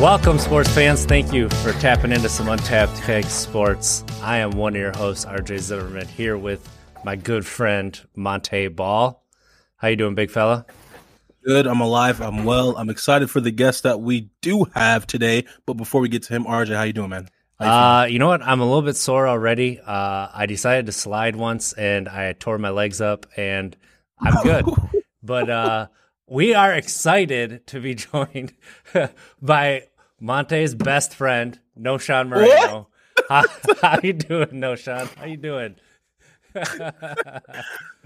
Welcome, sports fans. Thank you for tapping into some Untapped Keg Sports. I am one of your hosts, RJ Zimmerman, here with my good friend Montee Ball. How you doing, big fella? Good. I'm alive. I'm well. I'm excited for the guest that we do have today. But before we get to him, RJ, how you doing, man? You, uh, you know what? I'm a little bit sore already. Uh, I decided to slide once, and I tore my legs up, and I'm good. but uh, we are excited to be joined by Montee's best friend, Knowshon Moreno. How, how you doing, Knowshon? How you doing?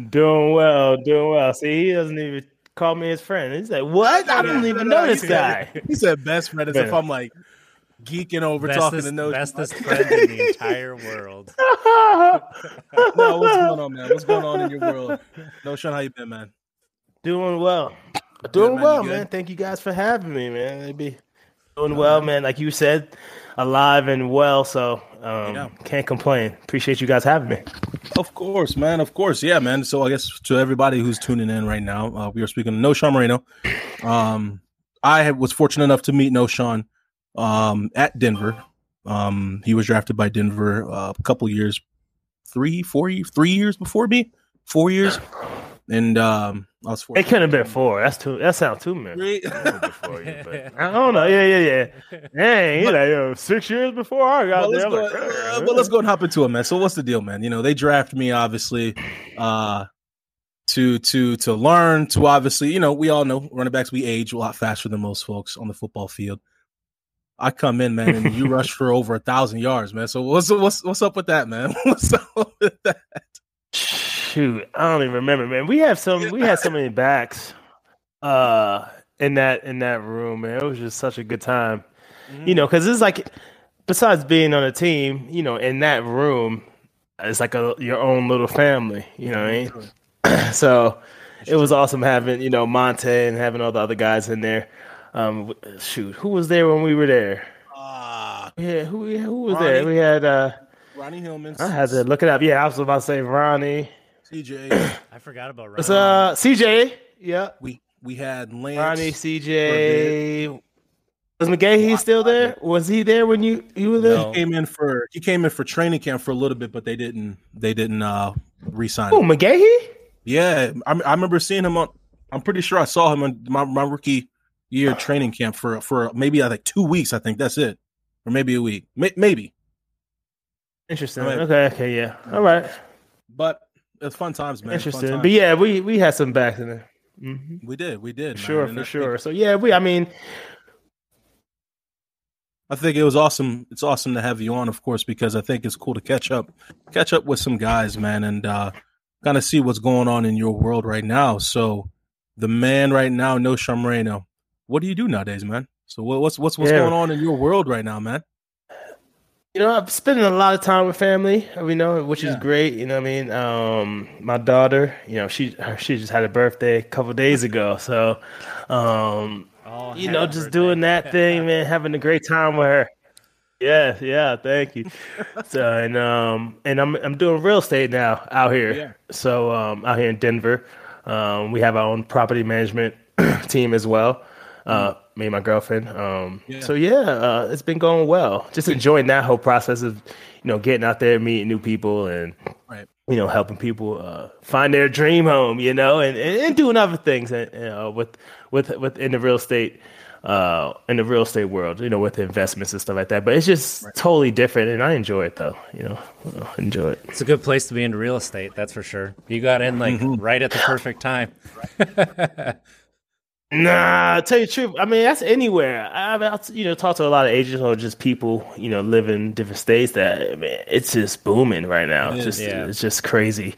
doing well, doing well. See, he doesn't even call me his friend. He's like, "What? I don't even know this guy." He said best friend as if I'm like geeking over bestest, talking to no bestest friend in the entire world. no, what's going on, man? What's going on in your world? Knowshon, how you been, man? Doing well. Doing man, well, man. Thank you guys for having me, man. It'd be doing well, man. Like you said, alive and well. So um, yeah. can't complain. Appreciate you guys having me. Of course, man. Of course, yeah, man. So I guess to everybody who's tuning in right now, uh, we are speaking to Sean Moreno. Um, I was fortunate enough to meet Knowshon um, at Denver. Um, he was drafted by Denver uh, a couple years, three, four, three years before me, four years, and um, I was four. It couldn't have been four. That's too. That sounds too many. I don't know. Yeah, yeah, yeah. Dang, you know, yo, six years before I got well, there. Let's go, like, uh, but let's go and hop into it, man. So, what's the deal, man? You know, they draft me obviously uh, to to to learn to obviously. You know, we all know running backs we age a lot faster than most folks on the football field. I come in, man, and you rush for over a thousand yards, man. So what's what's what's up with that, man? What's up with that? shoot, I don't even remember, man. We have some we had so many backs uh in that in that room, man. It was just such a good time. Mm-hmm. You know, because it's like besides being on a team, you know, in that room, it's like a your own little family, you know what I mean? so it was awesome having, you know, Montee and having all the other guys in there. Um shoot, who was there when we were there? Uh, yeah, who who was Ronnie, there? We had uh Ronnie Hillman. I had to look it up. Yeah, I was about to say Ronnie. CJ. I forgot about Ronnie. It's, uh, CJ. Yeah. We we had Lance. Ronnie, CJ. Was McGahee still there? Was he there when you you were there? No. He came in for he came in for training camp for a little bit, but they didn't they didn't uh resign. Oh, McGahee? Yeah, I, I remember seeing him on. I'm pretty sure I saw him on my, my rookie year training camp for for maybe uh, like two weeks. I think that's it, or maybe a week, maybe. Interesting. okay. Okay. Yeah. All right. But it's fun times, man. Interesting. Times. But yeah, we we had some backs in there. Mm-hmm. We did, we did, for sure, for sure. Think, so yeah, we. I mean, I think it was awesome. It's awesome to have you on, of course, because I think it's cool to catch up, catch up with some guys, man, and uh, kind of see what's going on in your world right now. So, the man right now, Knowshon Moreno, What do you do nowadays, man? So, what's what's what's yeah. going on in your world right now, man? You know, I'm spending a lot of time with family, you know, which yeah. is great. You know I mean? Um, my daughter, you know, she she just had a birthday a couple days ago. So, um, oh, you know, just birthday. doing that thing, man, having a great time with her. Yeah, yeah, thank you. so and um and I'm I'm doing real estate now out here. Yeah. So um out here in Denver. Um, we have our own property management team as well. Uh, me and my girlfriend. Um, Yeah. So yeah, uh, it's been going well. Just enjoying that whole process of, you know, getting out there, meeting new people, and Right. you know, helping people uh, find their dream home. You know, and, and, and doing other things. And, you know, with with with in the real estate. Uh, in the real estate world, you know, with investments and stuff like that, but it's just totally different, and I enjoy it though. You know, Uh, enjoy it. It's a good place to be in real estate, that's for sure. You got in like Mm-hmm. right at the perfect time. Nah, tell you the truth. I mean, that's anywhere. I've I've, you know talked to a lot of agents or just people you know live in different states. That I mean, it's just booming right now. It's just Yeah. it's just crazy.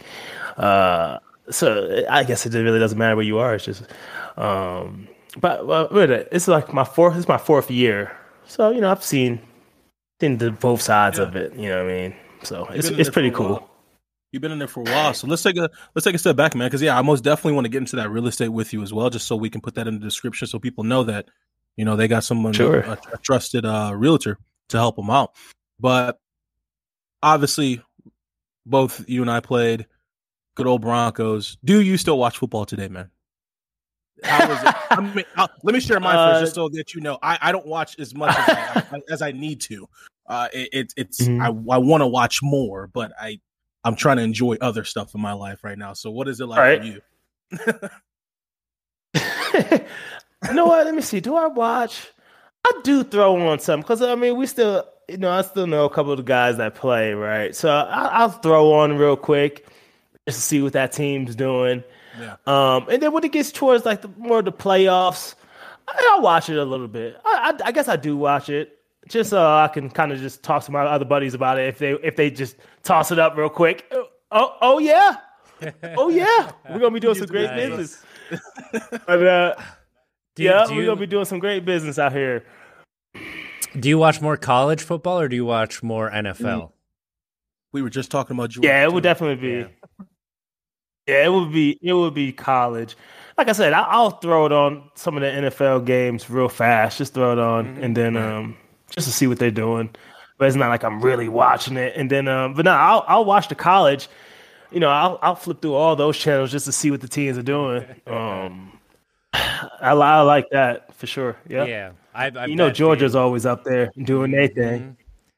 Uh, so I guess it really doesn't matter where you are. It's just, um, but well, it's like my fourth. It's my fourth year. So you know, I've seen seen the both sides of it. You know what I mean? So it's been in it's pretty cool. while. You've been in there for a while, so let's take a let's take a step back, man. Because yeah, I most definitely want to get into that real estate with you as well, just so we can put that in the description, so people know that you know they got someone Sure. a, a trusted uh, realtor to help them out. But obviously, both you and I played good old Broncos. Do you still watch football today, man? How is it? I mean, I'll, let me share mine Uh, first, just so that you know. I, I don't watch as much as I, as I need to. Uh, it, it, it's Mhm. I, I want to watch more, but I I'm trying to enjoy other stuff in my life right now. So, what is it like Right. for you? you know what? Let me see. Do I watch? I do throw on some because I mean we still, you know, I still know a couple of the guys that play, right? So I, I'll throw on real quick just to see what that team's doing. Yeah. Um, and then when it gets towards like the more of the playoffs, I- I'll watch it a little bit. I, I, I guess I do watch it just so I can kind of just talk to my other buddies about it if they if they just toss it up real quick. Oh, oh yeah, oh yeah, we're gonna be doing some great Nice. business. But, uh, Do you, yeah, do we're you, gonna be doing some great business out here. do you watch more college football or do you watch more NFL? We were just talking about Georgia. Yeah, it would too. definitely be. Yeah. Yeah. it would be. It would be college. Like I said, I, I'll throw it on some of the NFL games real fast. Just throw it on, Mm-hmm. and then um, just to see what they're doing. But it's not like I'm really watching it. And then, um, but no, I'll I'll watch the college. You know, I'll I'll flip through all those channels just to see what the teams are doing. Um, I, I like that for sure. Yeah. Yeah. I, I You know, Georgia's being- always up there doing their thing. Mhm.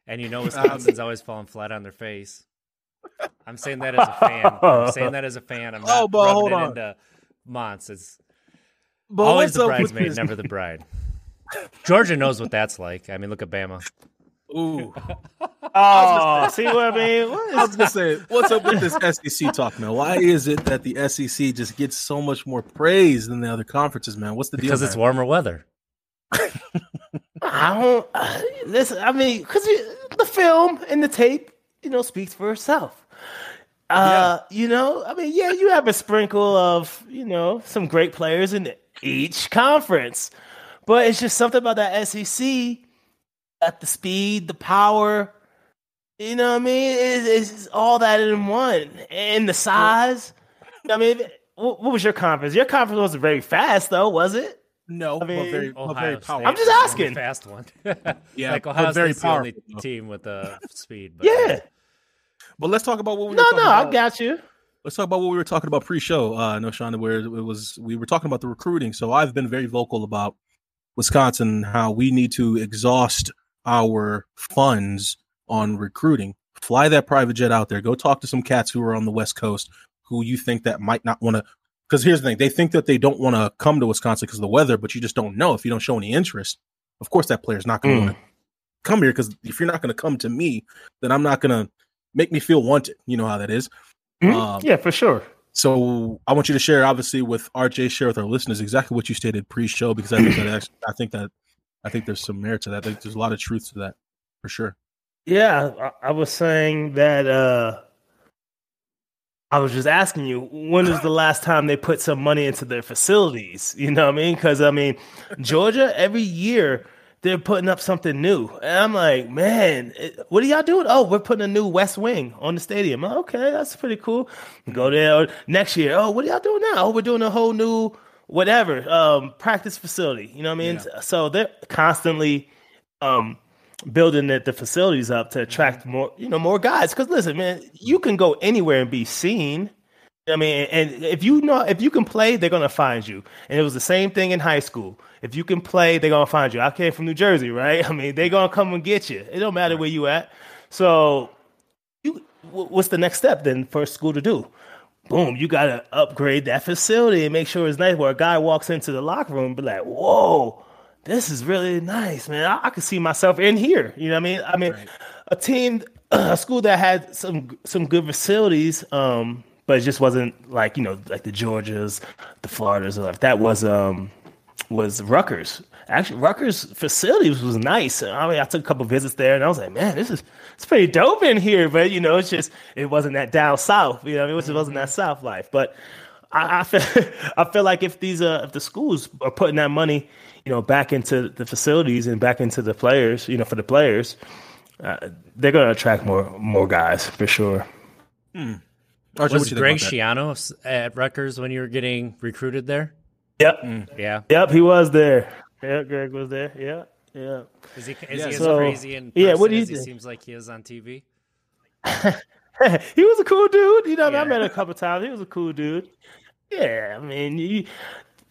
And you know Wisconsin's always falling flat on their face. I'm saying that as a fan. I'm saying that as a fan. I'm not Oh, but hold it on. into Mons. It's But always the bridesmaid, never the bride. Georgia knows what that's like. I mean, look at Bama. Ooh, Oh, see what I mean? What I was gonna say, what's up with this SEC talk, man? Why is it that the SEC just gets so much more praise than the other conferences, man? What's the deal? Because it's man? warmer weather. I don't uh, listen. I mean, because the film and the tape, you know, speaks for itself. Uh, you know, I mean, yeah, you have a sprinkle of you know some great players in each conference, but it's just something about that SEC at the speed, the power. You know what I mean? It's, it's all that in one, and the size. I mean, what, what was your conference? Your conference wasn't very fast, though, was it? no, I mean- but very, but very Ohio State. powerful. I'm just is the asking. Fast one. Yeah, like but Ohio very State's the only powerful, though. team with the speed. But Yeah. But let's talk about what we No, were no, talking I got you. Let's talk about what we were talking about pre-show. Uh, Knowshon, where it was we were talking about the recruiting. So I've been very vocal about Wisconsin, how we need to exhaust our funds on recruiting. Fly that private jet out there. Go talk to some cats who are on the West Coast who you think that might not want to. Because here's the thing: they think that they don't want to come to Wisconsin because of the weather, but you just don't know if you don't show any interest. Of course, that player's not going to Mm. come here because if you're not going to come to me, then I'm not going to make me feel wanted. You know how that is. Mhm. Um, yeah, for sure. So I want you to share, obviously, with RJ, share with our listeners exactly what you stated pre-show because I think that actually, I think that I think there's some merit to that. I think there's a lot of truth to that for sure. Yeah, I, I was saying that. uh I was just asking you, when was the last time they put some money into their facilities? You know what I mean? Because I mean, Georgia every year they're putting up something new, and I'm like, man, what are y'all doing? Oh, we're putting a new West Wing on the stadium. Okay, that's pretty cool. Go there next year. Oh, what are y'all doing now? Oh, we're doing a whole new whatever um practice facility. You know what I mean? So they're constantly um building the, the facilities up to attract more, you know, more guys. Because listen, man, you can go anywhere and be seen. I mean, and if you know if you can play, they're gonna find you. And it was the same thing in high school. If you can play, they're gonna find you. I came from New Jersey, right? I mean, they're gonna come and get you. It don't matter where you at. So, you what's the next step then for school to do? Boom, you gotta upgrade that facility and make sure it's nice. Where a guy walks into the locker room, and be like, "Whoa, this is really nice, man. I, I can see myself in here." You know what I mean? I mean, right. a team, a school that had some some good facilities. Um, but it just wasn't like you know like the Georgias, the Floridas, or like that was um was Rutgers. Actually, Rutgers facilities was nice. I mean, I took a couple visits there, and I was like, man, this is it's pretty dope in here. But you know, it's just it wasn't that down south. You know, I mean, it wasn't that south life. But I, I feel I feel like if these uh if the schools are putting that money, you know, back into the facilities and back into the players, you know, for the players, uh, they're going to attract more more guys for sure. Hmm. Archie, was Greg Schiano at Rutgers when you were getting recruited there? Yep. Mm. Yeah. Yep, he was there. Yeah, Greg was there. Yeah. Yeah. Is he, is yeah, he so, crazy in yeah, what do you he seems like he is on TV? he was a cool dude. You know, yeah. I met him a couple times. He was a cool dude. Yeah, I mean, you,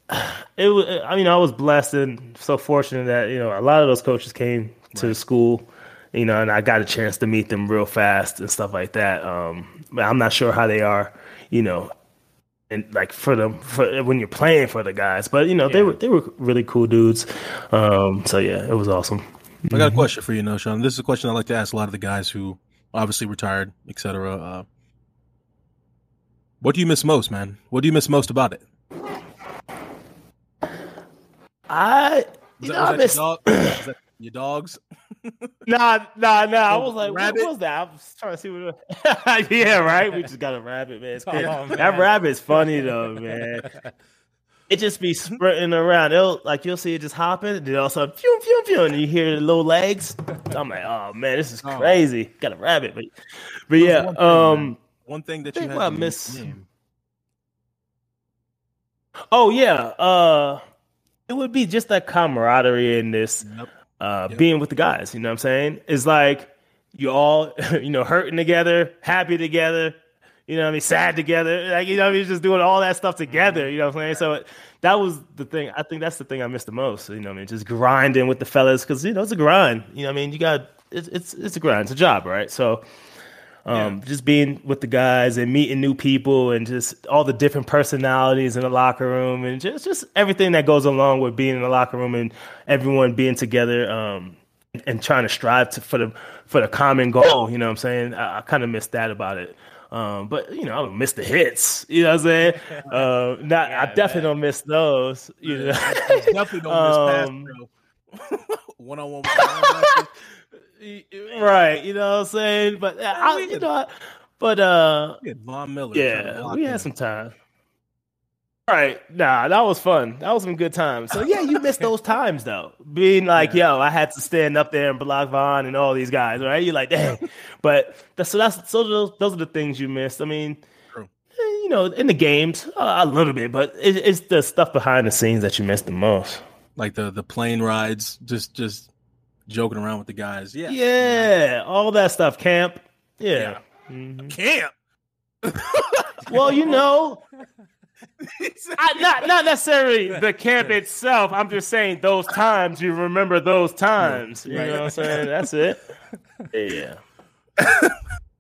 it was. I mean, I was blessed and so fortunate that you know a lot of those coaches came to the school you know, and I got a chance to meet them real fast and stuff like that. Um, but I'm not sure how they are, you know, and like for them for when you're playing for the guys. But you know, yeah. they were they were really cool dudes. Um, so yeah, it was awesome. I got a mm-hmm. question for you, Knowshon. This is a question I like to ask a lot of the guys who obviously retired, etc. Uh, what do you miss most, man? What do you miss most about it? I, you know, I miss your, dogs. nah, nah, nah. I was like, rabbit? what was that? I was trying to see what. yeah, right. We just got a rabbit, man. Oh, man. That rabbit's funny though, man. It just be sprinting around. It'll like you'll see it just hopping, and then also phew, phew, phew, and you hear the little legs. I'm like, oh man, this is oh. crazy. Got a rabbit, but but yeah. One thing, um, one thing that you had I miss. Oh yeah, uh, it would be just that camaraderie in this. Yep uh, yep. being with the guys. You know what I'm saying? It's like you all, you know, hurting together, happy together, you know what I mean, sad together. Like, you know, I mean, just doing all that stuff together, you know what I'm saying? So that was the thing. I think that's the thing I missed the most. You know what I mean? Just grinding with the fellas because, you know, it's a grind. You know what I mean? You got, it's, it's, it's a grind, it's a job, right? So, um, yeah. just being with the guys and meeting new people and just all the different personalities in the locker room and just just everything that goes along with being in the locker room and everyone being together um, and trying to strive to, for the for the common goal. You know what I'm saying? I, I kind of missed that about it. Um, but you know, I don't miss the hits. You know what I'm saying? Uh, not, yeah, I definitely man. don't miss those. You know, definitely don't miss pass one on one right. You know what I'm saying? But uh, I, you know, but uh, Von Miller. Yeah, we had some time. All right, nah, that was fun. That was some good times. So yeah, you missed those times though. Being like, yeah. yo, I had to stand up there and block Von and all these guys, right? You're like, dang. But that's, so that's so those, those are the things you missed. I mean, True. Eh, you know, in the games uh, a little bit, but it, it's the stuff behind the scenes that you missed the most. Like the the plane rides, just just joking around with the guys. Yeah. Yeah. All that stuff. Camp. Yeah. yeah. Mm-hmm. Camp. well, you know. I, not not necessarily the camp itself. I'm just saying those times. You remember those times. You right. know what I'm saying? That's it. Yeah.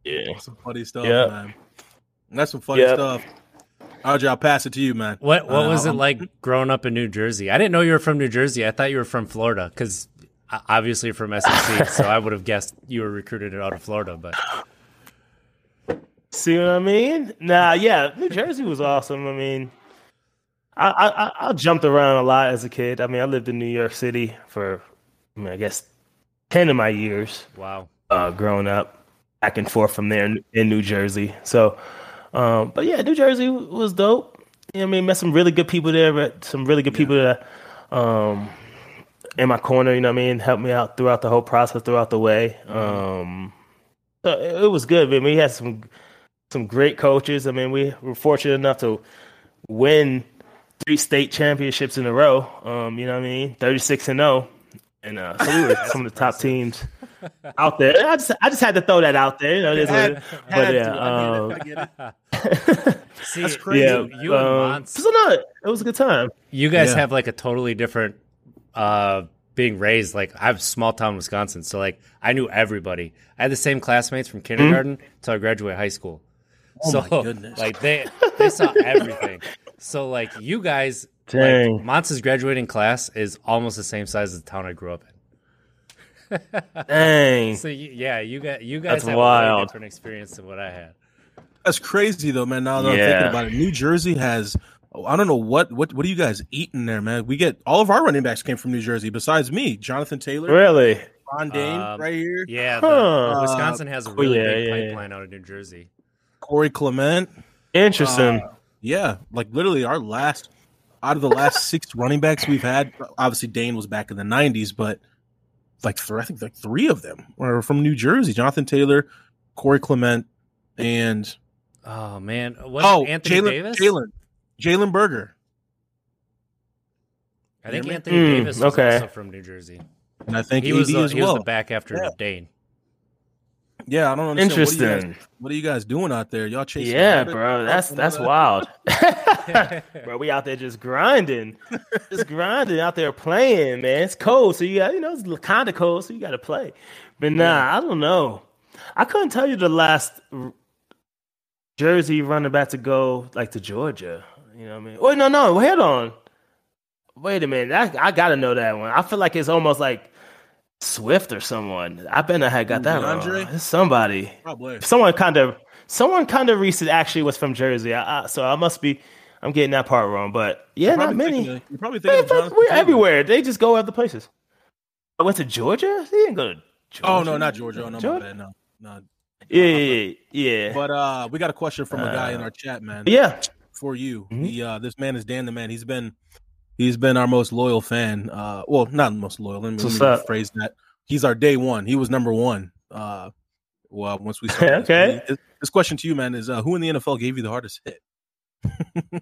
Yeah. Some funny stuff, yep. man. That's some funny yep. stuff. RJ, I'll pass it to you, man. What What uh, was it like growing up in New Jersey? I didn't know you were from New Jersey. I thought you were from Florida because obviously from SEC, so I would have guessed you were recruited out of Florida. But see what I mean? Nah, yeah, New Jersey was awesome. I mean, I, I I jumped around a lot as a kid. I mean, I lived in New York City for I mean, I guess ten of my years. Wow. Uh, growing up, back and forth from there in, in New Jersey. So, um, but yeah, New Jersey was dope. You know I mean, met some really good people there, but some really good yeah. people that um, in my corner, you know what I mean, helped me out throughout the whole process, throughout the way. Um, so it, it, was good. I mean, we had some some great coaches. I mean, we were fortunate enough to win three state championships in a row. Um, you know what I mean, thirty six and zero, oh. and uh, so we were some of the top teams. out there. I just I just had to throw that out there. You know, it is what it- Had but to. yeah, I um, get it. I get it. See, That's crazy. yeah. You, you and um, Mons, so no, it was a good time. you guys Yeah. have like a totally different uh being raised like I have small town Wisconsin, so like I knew everybody. I had the same classmates from kindergarten till I graduated high school. Oh so my goodness. like they they saw everything. So like you guys Dang. like Monst's graduating class is almost the same size as the town I grew up in. Dang. So you, yeah, you got you guys That's have a wild. way different experience than what I had. That's crazy though, man. Now that I'm thinking about it, New Jersey has I don't know what what what are you guys eating there, man? We get all of our running backs came from New Jersey, besides me, Jonathan Taylor, Really? Ron Dayne, Um, right here, Yeah, the, Huh. Wisconsin has a Oh, really yeah, big yeah, yeah. pipeline out of New Jersey. Corey Clement. Interesting. Uh, yeah, like literally our last out of the last six running backs we've had. Obviously, Dayne was back in the '90s, but like th- I think like three of them were from New Jersey: Jonathan Taylor, Corey Clement, and Oh man, what oh, Anthony Jalen Davis? Jalen Jalen Berger. I think Hear? Anthony Hmm, Davis was okay. also from New Jersey. And I think He was the, as he was the back after Yeah. Dayne. Yeah, I don't understand. What are, you Interesting. guys, what are you guys doing out there? Y'all chasing? Yeah, rabbits? bro, that's that's that? wild, bro. We out there just grinding, just grinding out there playing, man. It's cold, so you got you know it's kind of cold, so you got to play. But nah, I don't know. I couldn't tell you the last Jersey running back to go like to Georgia. You know what I mean? Wait, no, no, hold on. Wait a minute, I, I got to know that one. I feel like it's almost like Swift or someone. I bet I had got that wrong. It's somebody Probably. someone kind of someone kind of recent actually was from Jersey. I, I, so I must be I'm getting that part wrong. But yeah, not many. of- You're probably Man, thinking Jonathan we're everywhere. They just go other places. I went to Georgia. He didn't go to Georgia. Oh no, not Georgia. Oh, no, my Georgia? bad. No, no. Yeah, yeah, yeah. But uh, we got a question from a guy in Uh, our chat, man. yeah. For you. Mhm. He, uh, this man is Dan the man. He's been he's been our most loyal fan. Uh, well, not most loyal. Let me, let me up? rephrase that. He's our day one. He was number one. Uh, well, once we started. Okay. This, this question to you, man, is uh, who in the NFL gave you the hardest hit?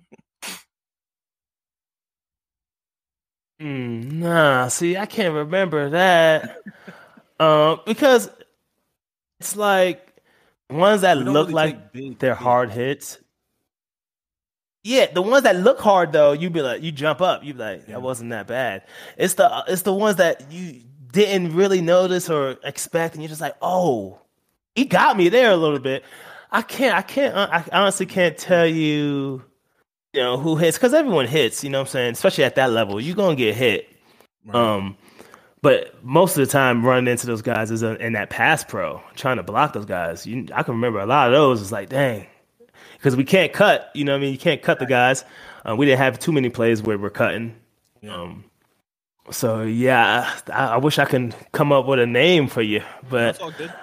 Mm, nah, see, I can't remember that. um, because it's like ones that look really like big they're hits. hard hits. Yeah, the ones that look hard though, you be like, you jump up, you be like, that wasn't that bad. It's the it's the ones that you didn't really notice or expect, and you're just like, oh, he got me there a little bit. I can't, I can't, I honestly can't tell you, you know, who hits because everyone hits. You know what I'm saying? Especially at that level, you're gonna get hit. Right. Um, but most of the time, running into those guys is in that pass pro, trying to block those guys. You, I can remember a lot of those. It's like, dang, because we can't cut. You know, what I mean, you can't cut the guys. Uh, we didn't have too many plays where we're cutting. Um, so yeah, I, I wish I can come up with a name for you, but That's all good.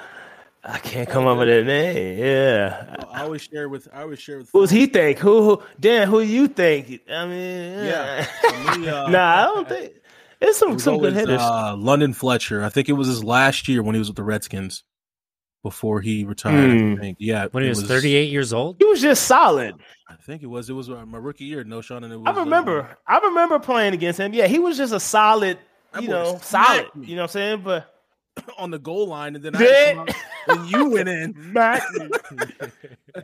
I can't come up with a name. Yeah. I always share with. I always share with. Who's he think? Who, who Dan, who you think? I mean, Yeah. yeah. Me, uh, nah, I don't think it's some some good hitters. Uh, London Fletcher. I think it was his last year when he was with the Redskins before he retired. Hmm. I think. Yeah, When he it was 38 years old? he was just solid. I think it was. It was uh, my rookie year. Knowshon, and it was. I remember. I remember playing against him. Yeah, he was just a solid, you know, solid. me. You know what I'm saying? But uh, on the goal line, and then I Did- had to come out, and you went in.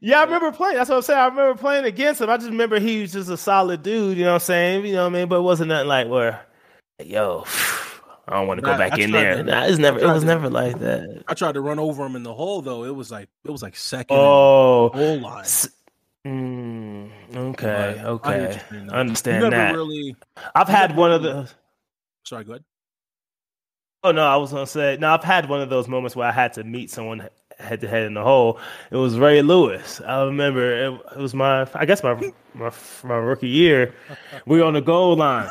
yeah, I remember playing. That's what I'm saying. I remember playing against him. I just remember he was just a solid dude. You know what I'm saying? You know what I mean? But it wasn't nothing like where, yo, I don't want to go Nah, back I in there. to- Nah, it's never. It was to- never like that. I tried to run over him in the hole, though. It was like it was like second Oh, goal line. s- mm, okay, But I hear what okay. you're saying, though. I understand you never that. Really, I've had never one of the. sorry, go ahead. Oh no, I was gonna say no. I've had one of those moments where I had to meet someone head to head in the hole. It was Ray Lewis. I remember it, it was my, I guess my, my my rookie year. We were on the goal line.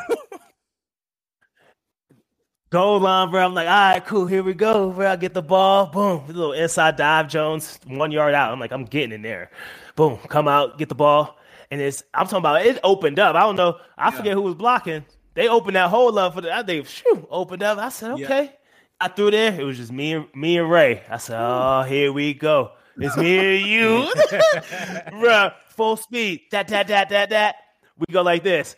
Goal line, bro. I'm like, all right, cool. Here we go, bro. I get the ball. Boom, a little inside dive, Jones, one yard out. I'm like, I'm getting in there. Boom, come out, get the ball, and it's. I'm talking about it opened up. I don't know. I forget who was blocking. They opened that hole up for the. Think, shoo, opened up. I said, Yeah. okay. I threw there. It was just me and me and Ray. I said, "Oh, here we go. It's me and you, bruh. Full speed. That that that that that. We go like this.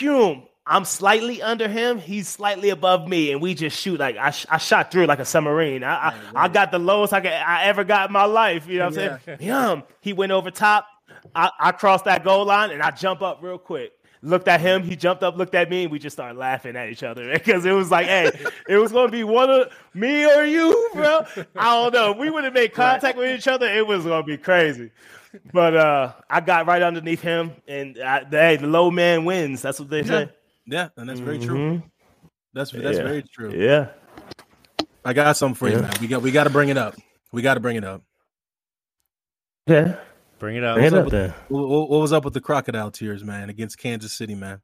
Boom. I'm slightly under him. He's slightly above me, and we just shoot like I, sh- I shot through like a submarine. I, I, I got the lowest I, could, I ever got in my life. You know what I'm saying? Yum. He went over top. I, I crossed that goal line, and I jump up real quick. Looked at him. He jumped up, looked at me, and we just started laughing at each other because it was like, hey, it was going to be one of me or you, bro. I don't know. If we would have made contact with each other, it was going to be crazy. But uh, I got right underneath him, and I, hey, the low man wins. That's what they say. Yeah, and that's very true. That's that's Yeah. very true. Yeah. I got something for you, Yeah. man. We got we got to bring it up. We got to bring it up. Yeah. Bring it up. Bring it up up with- then. What, what- what was up with the crocodile tears, man, against Kansas City, man?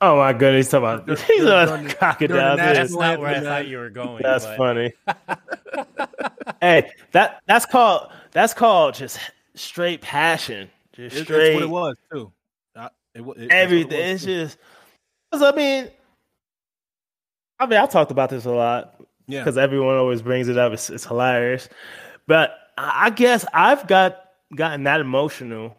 Oh my goodness, he's talking about he's During- about crocodile. during That's not where I thought you were going. That's but- funny. hey, that that's called that's called just straight passion. Just It- straight that's what it was too. Uh, it, wa- it- that's what it everything. was, It's too. just 'cause I mean, I mean, I talked about this a lot yeah. because everyone always brings it up. It's, it's hilarious, but I guess I've got gotten that emotional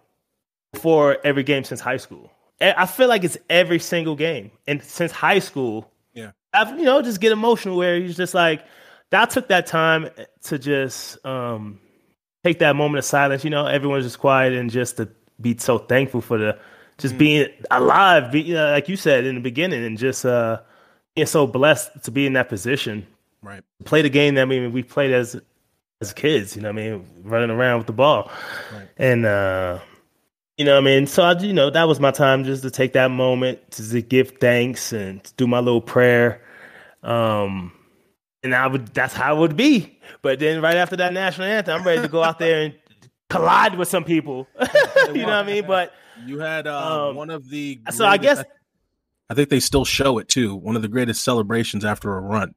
for every game since high school. I feel like it's every single game, and since high school, Yeah. I've you know just get emotional where he's just like, that took that time to just um take that moment of silence. You know, everyone's just quiet and just to be so thankful for the just being alive. Be, you know, like you said in the beginning, and just uh being so blessed to be in that position right. play the game that I mean we played as as kids, you know what I mean, running around with the ball. Right. And uh you know what I mean? So I you know, that was my time just to take that moment to, to give thanks and to do my little prayer. Um and I would that's how it would be. But then right after that national anthem, I'm ready to go out there and collide with some people. you know what I mean? But You had uh, Um, one of the. so I guess- I think they still show it too. One of the greatest celebrations after a run.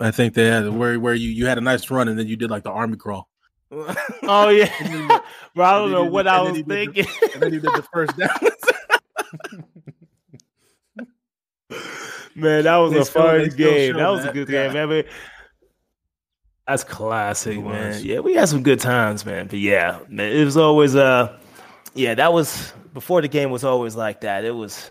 I think they had where where you you had a nice run and then you did like the army crawl. oh yeah. Bro, I don't know what did- I was you did the- thinking. and then you did the first down. Man, that was They a still- fun game. That was a good yeah. game, man. But That's classic, man. Yeah, we had some good times, man. But yeah, man, it was always uh yeah, that was before the game was always like that. It was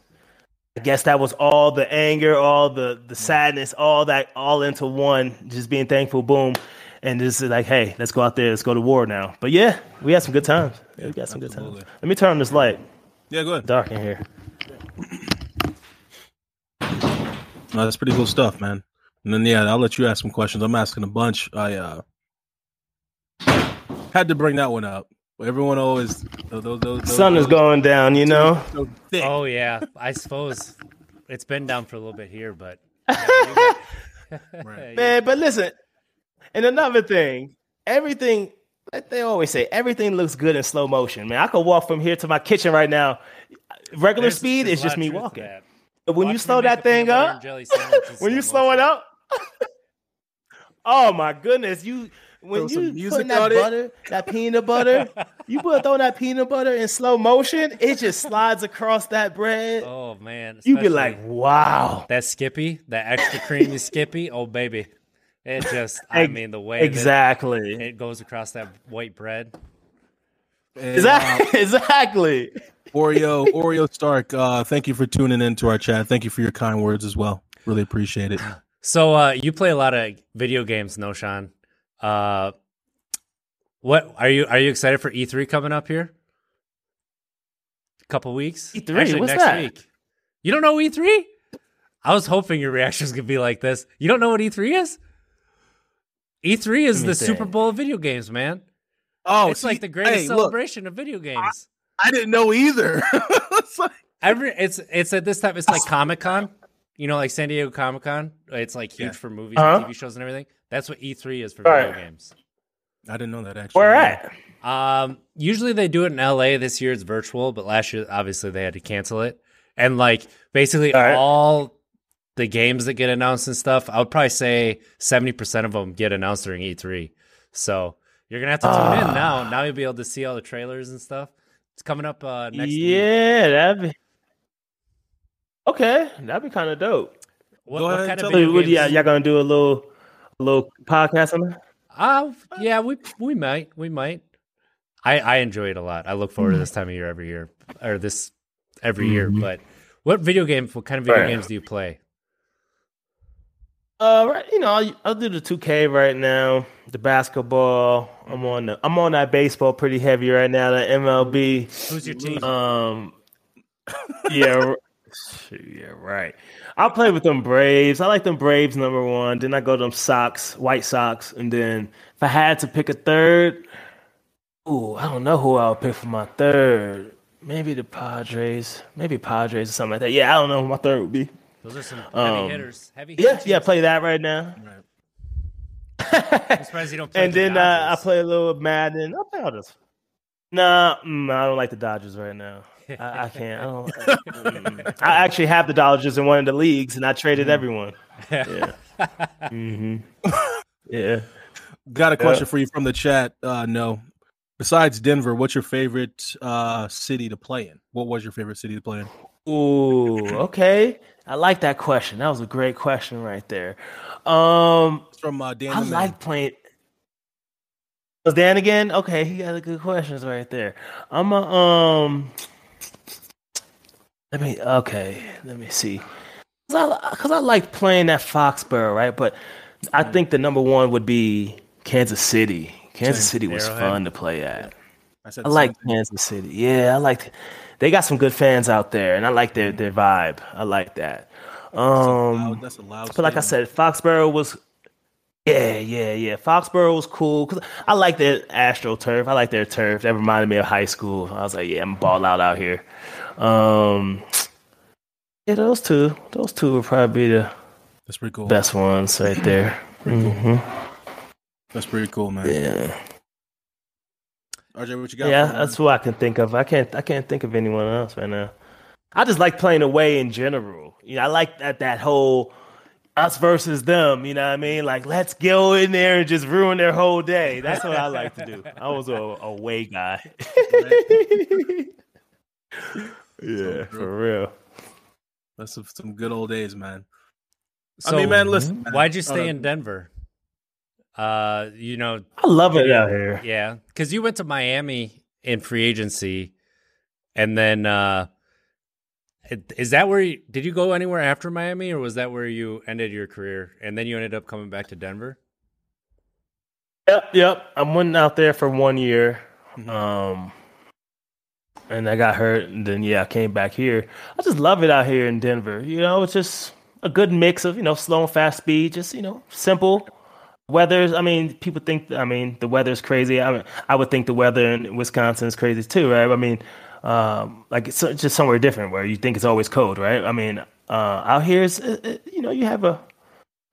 I guess that was all the anger, all the the sadness, all that all into one, just being thankful, boom. And just like, hey, let's go out there, let's go to war now. But yeah, we had some good times. Yeah, we got some good times. Let me turn on this light. Yeah, go ahead. Dark in here. No, that's pretty cool stuff, man. And then yeah, I'll let you ask some questions. I'm asking a bunch. I uh had to bring that one up. Everyone always those, those, those, Sun is going down, you know. so thick. Oh yeah, I suppose it's been down for a little bit here, but Right. Man, but listen, and another thing, everything like they always say, everything looks good in slow motion. Man, I could walk from here to my kitchen right now. Regular There's- speed there's is just me walking. But when Watch you slow that thing up, and jelly when you slow slow it up, oh my goodness, you when Throw some you music putting that on it. that peanut butter, you put throw that peanut butter in slow motion, it just slides across that bread. Oh man, you'd be like, wow. that Skippy, that extra creamy Skippy. Oh baby, it just I mean the way that Exactly. it goes across that white bread. And, uh, Exactly. exactly. Oreo Oreo Stark, uh, thank you for tuning in to our chat. Thank you for your kind words as well. Really appreciate it. So uh, you play a lot of video games, Knowshon? Uh, what are you are you excited for E3 coming up here? A couple weeks. E3? Actually, What's next that? week. You don't know E3? I was hoping your reactions could be like this. You don't know what E3 is? E3 is the. Super Bowl of video games, man. Oh, it's like the greatest hey, look, celebration of video games. I didn't know either. It's like- Every it's it's at this time it's like Comic Con, you know, like San Diego Comic Con. It's like huge Yeah. for movies, Uh-huh. and TV shows, and everything. That's what E3 is for All video right. games. I didn't know that actually. Where at? Um, usually they do it in LA. This year it's virtual, but last year obviously they had to cancel it. And like basically All right. all the games that get announced and stuff, I would probably say seventy percent of them get announced during E3. So you're gonna have to tune Ah. in now. Now you'll be able to see all the trailers and stuff. It's coming up uh, next week. yeah, that'd be okay. That'd be kind of dope. What, Go what ahead, kind of video what, games? yeah, y'all gonna do a little, a little podcast on that? Uh, yeah, we we might, we might. I I enjoy it a lot. I look forward to this time of year every year, or this every year. Mhm. But what What video game? What kind of video Right. games do you play? Uh, right, you know, I'll, I'll do the 2K right now, the basketball. I'm on the, I'm on that baseball pretty heavy right now. The MLB. Who's your team? Um, yeah, r- shoot, yeah, right. I'll play with them Braves. I like them Braves number one. Then I go to them Sox, White Sox, and then if I had to pick a third, ooh, I don't know who I'll pick for my third. Maybe the Padres, maybe Padres or something like that. Yeah, I don't know who my third would be. Those are some heavy um, hitters. Heavy Yeah, hitters. yeah, play that right now. I'm surprised you don't play and the then uh, I play a little Madden. I'll play all this. Nah, mm, I don't like the Dodgers right now. I, I can't. I don't. mm. I actually have the Dodgers in one of the leagues, and I traded Mm. everyone. Yeah. hmm Yeah. Got a question for you from the chat. Uh, no. Besides Denver, what's your favorite uh, city to play in? What was your favorite city to play in? Ooh. Okay. I like that question. That was a great question right there. Um, It's from uh, Dan. I like playing. Was Dan again? Okay, he got good questions right there. I'm a um. Let me okay. Let me see. Cause I, cause I like playing at Foxborough, right? But I think the number one would be Kansas City. Kansas. City was Arrowhead. fun to play at. I I like. Kansas City. Yeah, I like. They got some good fans out there, and I like their their vibe. I like that. Um, That's a loud. but like I said, Foxborough was, yeah, yeah, yeah. Foxborough was cool because I like their Astro turf. I like their turf. That reminded me of high school. I was like, yeah, I'm ball out out here. Um, yeah, those two, those two would probably be the that's pretty cool. best ones right there. hmm That's pretty cool, man. Yeah, RJ, what you got? yeah, that's who I can think of. I can't, I can't think of anyone else right now. I just like playing away in general. You know, I like that that whole us versus them. You know what I mean? Like, let's go in there and just ruin their whole day. That's what I like to do. I was a away guy. yeah, for real. That's some, some good old days, man. So, I mean, man, listen. man. Why'd you Oh, stay no. in Denver? Uh, you know, I love it out here. yeah, because you went to Miami in free agency, and then uh, it- is that where you, did you go anywhere after Miami, or was that where you ended your career, and then you ended up coming back to Denver? Yep, yep. I went out there for one year. Mhm. Um and I got hurt and then yeah, I came back here. I just love it out here in Denver. You know, it's just a good mix of, you know, slow and fast speed, just, you know, simple. Weather's I mean, people think I mean, the weather's crazy. I mean, I would think the weather in Wisconsin is crazy too, right? I mean, um like it's just somewhere different where you think it's always cold, right? I mean, uh out here is you know, you have a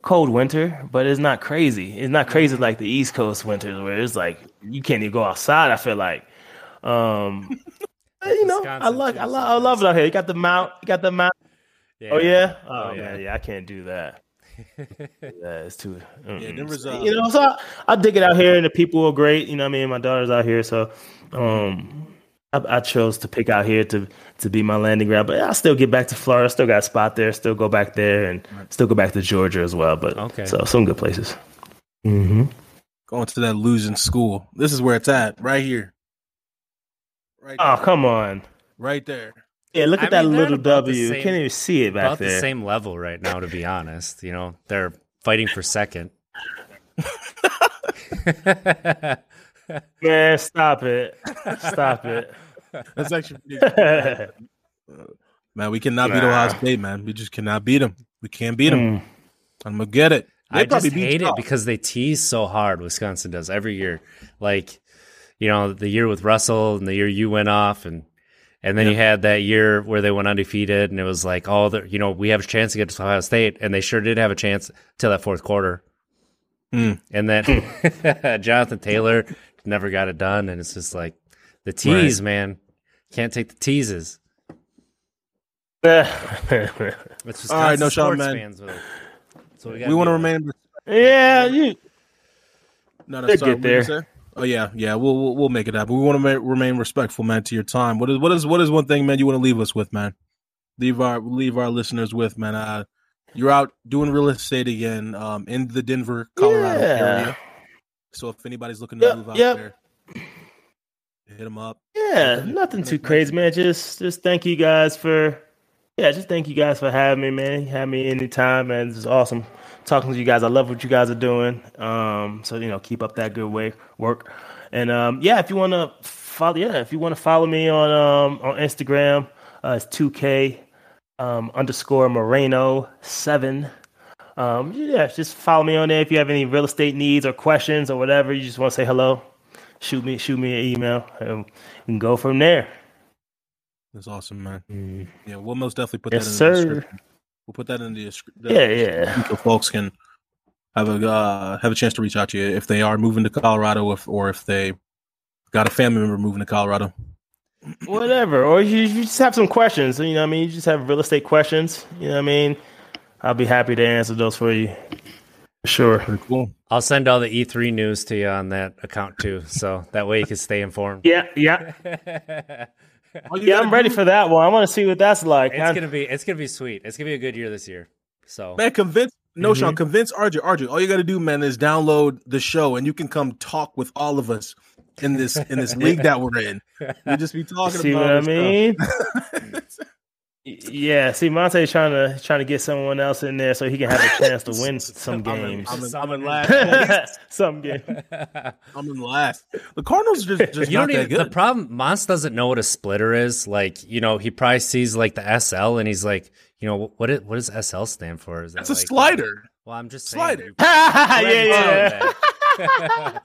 cold winter, but it's not crazy. It's not crazy like the East Coast winters where it's like you can't even go outside. I feel like, um, you know, I Wisconsin, like, too, I love, I love it out here. You got the mount, you got the mount. Oh yeah, oh, Oh, yeah. man, yeah, I can't do that. Yeah, it's too. Yeah, mm-mm. Denver's. Uh, you know, so I, I dig it out here, and the people are great. You know, what I mean, my daughter's out here, so um, I, I chose to pick out here to to be my landing ground. But I still get back to Florida. Still got a spot there. Still go back there, and still go back to Georgia as well. But Okay. so some good places. Mm-hmm. going to that losing school. This is where it's at, right here. Right, Oh come on! right there. Yeah, look I at that mean, little W. You same- can't even see it back there. about the same level right now, to be honest. You know, they're fighting for second. Man, stop it! Stop it! That's actually man. We cannot beat Nah. Ohio State, man. We just cannot beat them. We can't beat them. Mm. I'm gonna get it. They I just probably beat hate it because they tease so hard. Wisconsin does every year. Like, you know, the year with Russell and the year you went off, and and then you had that year where they went undefeated, and it was like, oh, the- you know, we have a chance to get to Ohio State, and they sure did have a chance till that fourth quarter. Mm. And then Jonathan Taylor never got it done, and it's just like the tease, man. Can't take the teases. It's just All right, Knowshon, sports man. fans. With. So we, We want to remain. yeah, you. No, no, They'll sorry, get what did you there. Oh yeah, yeah. We'll we'll, we'll make it happen. We want to ma- remain respectful, man, to your time. What is what is what is one thing, man? You want to leave us with, man? Leave our leave our listeners with, man. Uh, you're out doing real estate again, um, in the Denver, Colorado Yeah. area. So if anybody's looking to Yep, move out yep. there, hit them up. Yeah, nothing too crazy, man. Just just thank you guys for Yeah, just thank you guys for having me, man. Have me anytime, man. This is awesome talking to you guys. I love what you guys are doing. Um, so you know, keep up that good way work. And um, yeah, if you want to follow, yeah, if you want to follow me on um, on Instagram, uh, it's two K um, underscore Moreno seven. Um, yeah, just follow me on there if you have any real estate needs or questions or whatever. You just want to say hello, shoot me shoot me an email, and we go from there. That's awesome, man. Mm. Yeah, we'll most definitely put yes, that in sir. the description. We'll put that in the description. Yeah, yeah. So folks can have a uh, have a chance to reach out to you if they are moving to Colorado, if or if they got a family member moving to Colorado. Whatever, or you, you just have some questions. You know, what I mean, you just have real estate questions. You know, what I mean, I'll be happy to answer those for you. Sure. Pretty cool. I'll send all the E3 news to you on that account too, so that way you can stay informed. Yeah, yeah. yeah, I'm ready for that one. I want to see what that's like. It's gonna be it's gonna be sweet. It's gonna be a good year this year. So man, convince no mm-hmm. Sean, convince RJ. RJ, all you got to do, man, is download the show, and you can come talk with all of us in this in this league that we're in. We just be talking. About See what I mean? Yeah, see, Montee's trying to trying to get someone else in there so he can have a chance to win some games. I'm in, I'm in, I'm in last. some game. I'm in last. The Cardinals just just you not that good. The problem, Mons doesn't know what a splitter is. Like, you know, he probably sees like the SL and he's like, you know, what it, what does SL stand for? Is that It's like, a slider. Well, I'm just slider. Saying, yeah, yeah.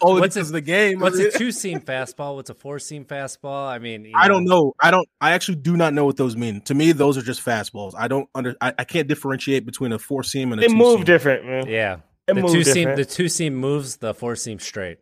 Oh, what's a, the game? What's a two seam fastball? What's a four seam fastball? I mean, I don't know. I don't. I actually do not know what those mean. To me, those are just fastballs. I don't under. I, I can't differentiate between a four seam and a. They move different, man. Yeah, they the two seam. The two seam moves. The four seam straight.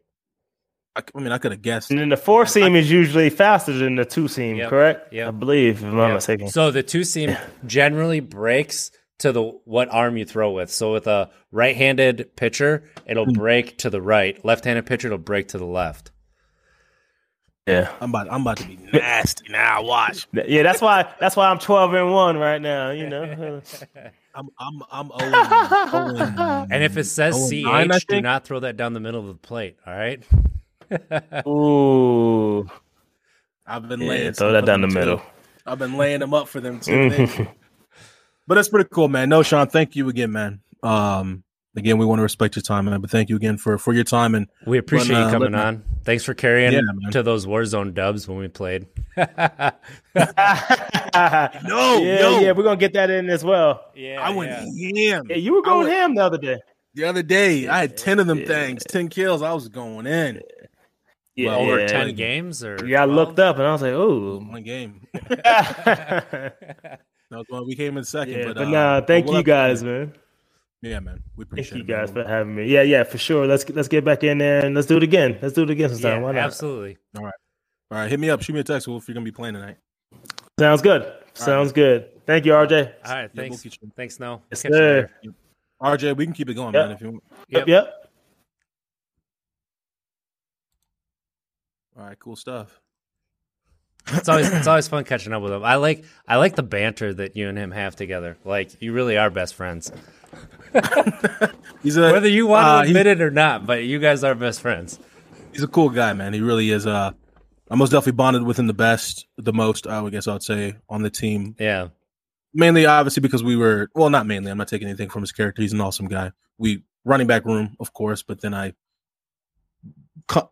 I, I mean, I could have guessed. And then the four seam is usually faster than the two seam, yep. correct? Yeah, I believe, if I'm not mistaken. So the two seam generally breaks to the what arm you throw with. So with a right-handed pitcher, it'll Hmm. break to the right. Left-handed pitcher, it'll break to the left. Yeah, I'm about. I'm about to be nasty now. Watch. Yeah, that's why. That's why I'm 12 and one right now. You know. I'm. I'm. I'm. Owen, Owen, And if it says Owen CH, do think? not throw that down the middle of the plate. All right. Ooh, I've been yeah, laying. throw that down the too. middle. I've been laying them up for them too. They- but that's pretty cool, man. Knowshon, thank you again, man. Um, again, we want to respect your time, man. But thank you again for for your time and We appreciate But, uh, you coming let- on. Thanks for carrying Yeah, to those Warzone dubs when we played. no, yeah, no. yeah, we're gonna get that in as well. yeah, I went ham Yeah, you were going went- ham the other day. the other day. I had ten of them Yeah. things, ten kills. I was going in. Yeah, Well, over yeah. ten games or Yeah, I looked up and I was like, "Oh, One game. yeah." That was when we came in second. but, but uh, nah, thank we'll you guys, man. Yeah, man. We Thank appreciate you it. guys man. for having me. Yeah, yeah, for sure. Let's let's get back in there and let's do it again. Let's do it again sometime. Yeah, Why not? absolutely. All right. All right. hit me up. Shoot me a text if you're gonna be playing tonight. Sounds good. Sounds good. Thank you, RJ. All right, Yeah, we'll thanks. Thanks, no. Yes, sir. RJ, we can keep it going, Yep. man. If you want. Yep. Yep. yep. All right, cool stuff. It's always it's always fun catching up with him. I like I like the banter that you and him have together. Like you really are best friends. He's a Whether you want to uh, admit it or not, but you guys are best friends. he's a cool guy, man. He really is. Uh, I most definitely bonded with him the best, the most. I would guess I would say on the team. Yeah. Mainly, obviously, because we were well, not mainly. I'm not taking anything from his character. He's an awesome guy. We running back room, of course, but then I,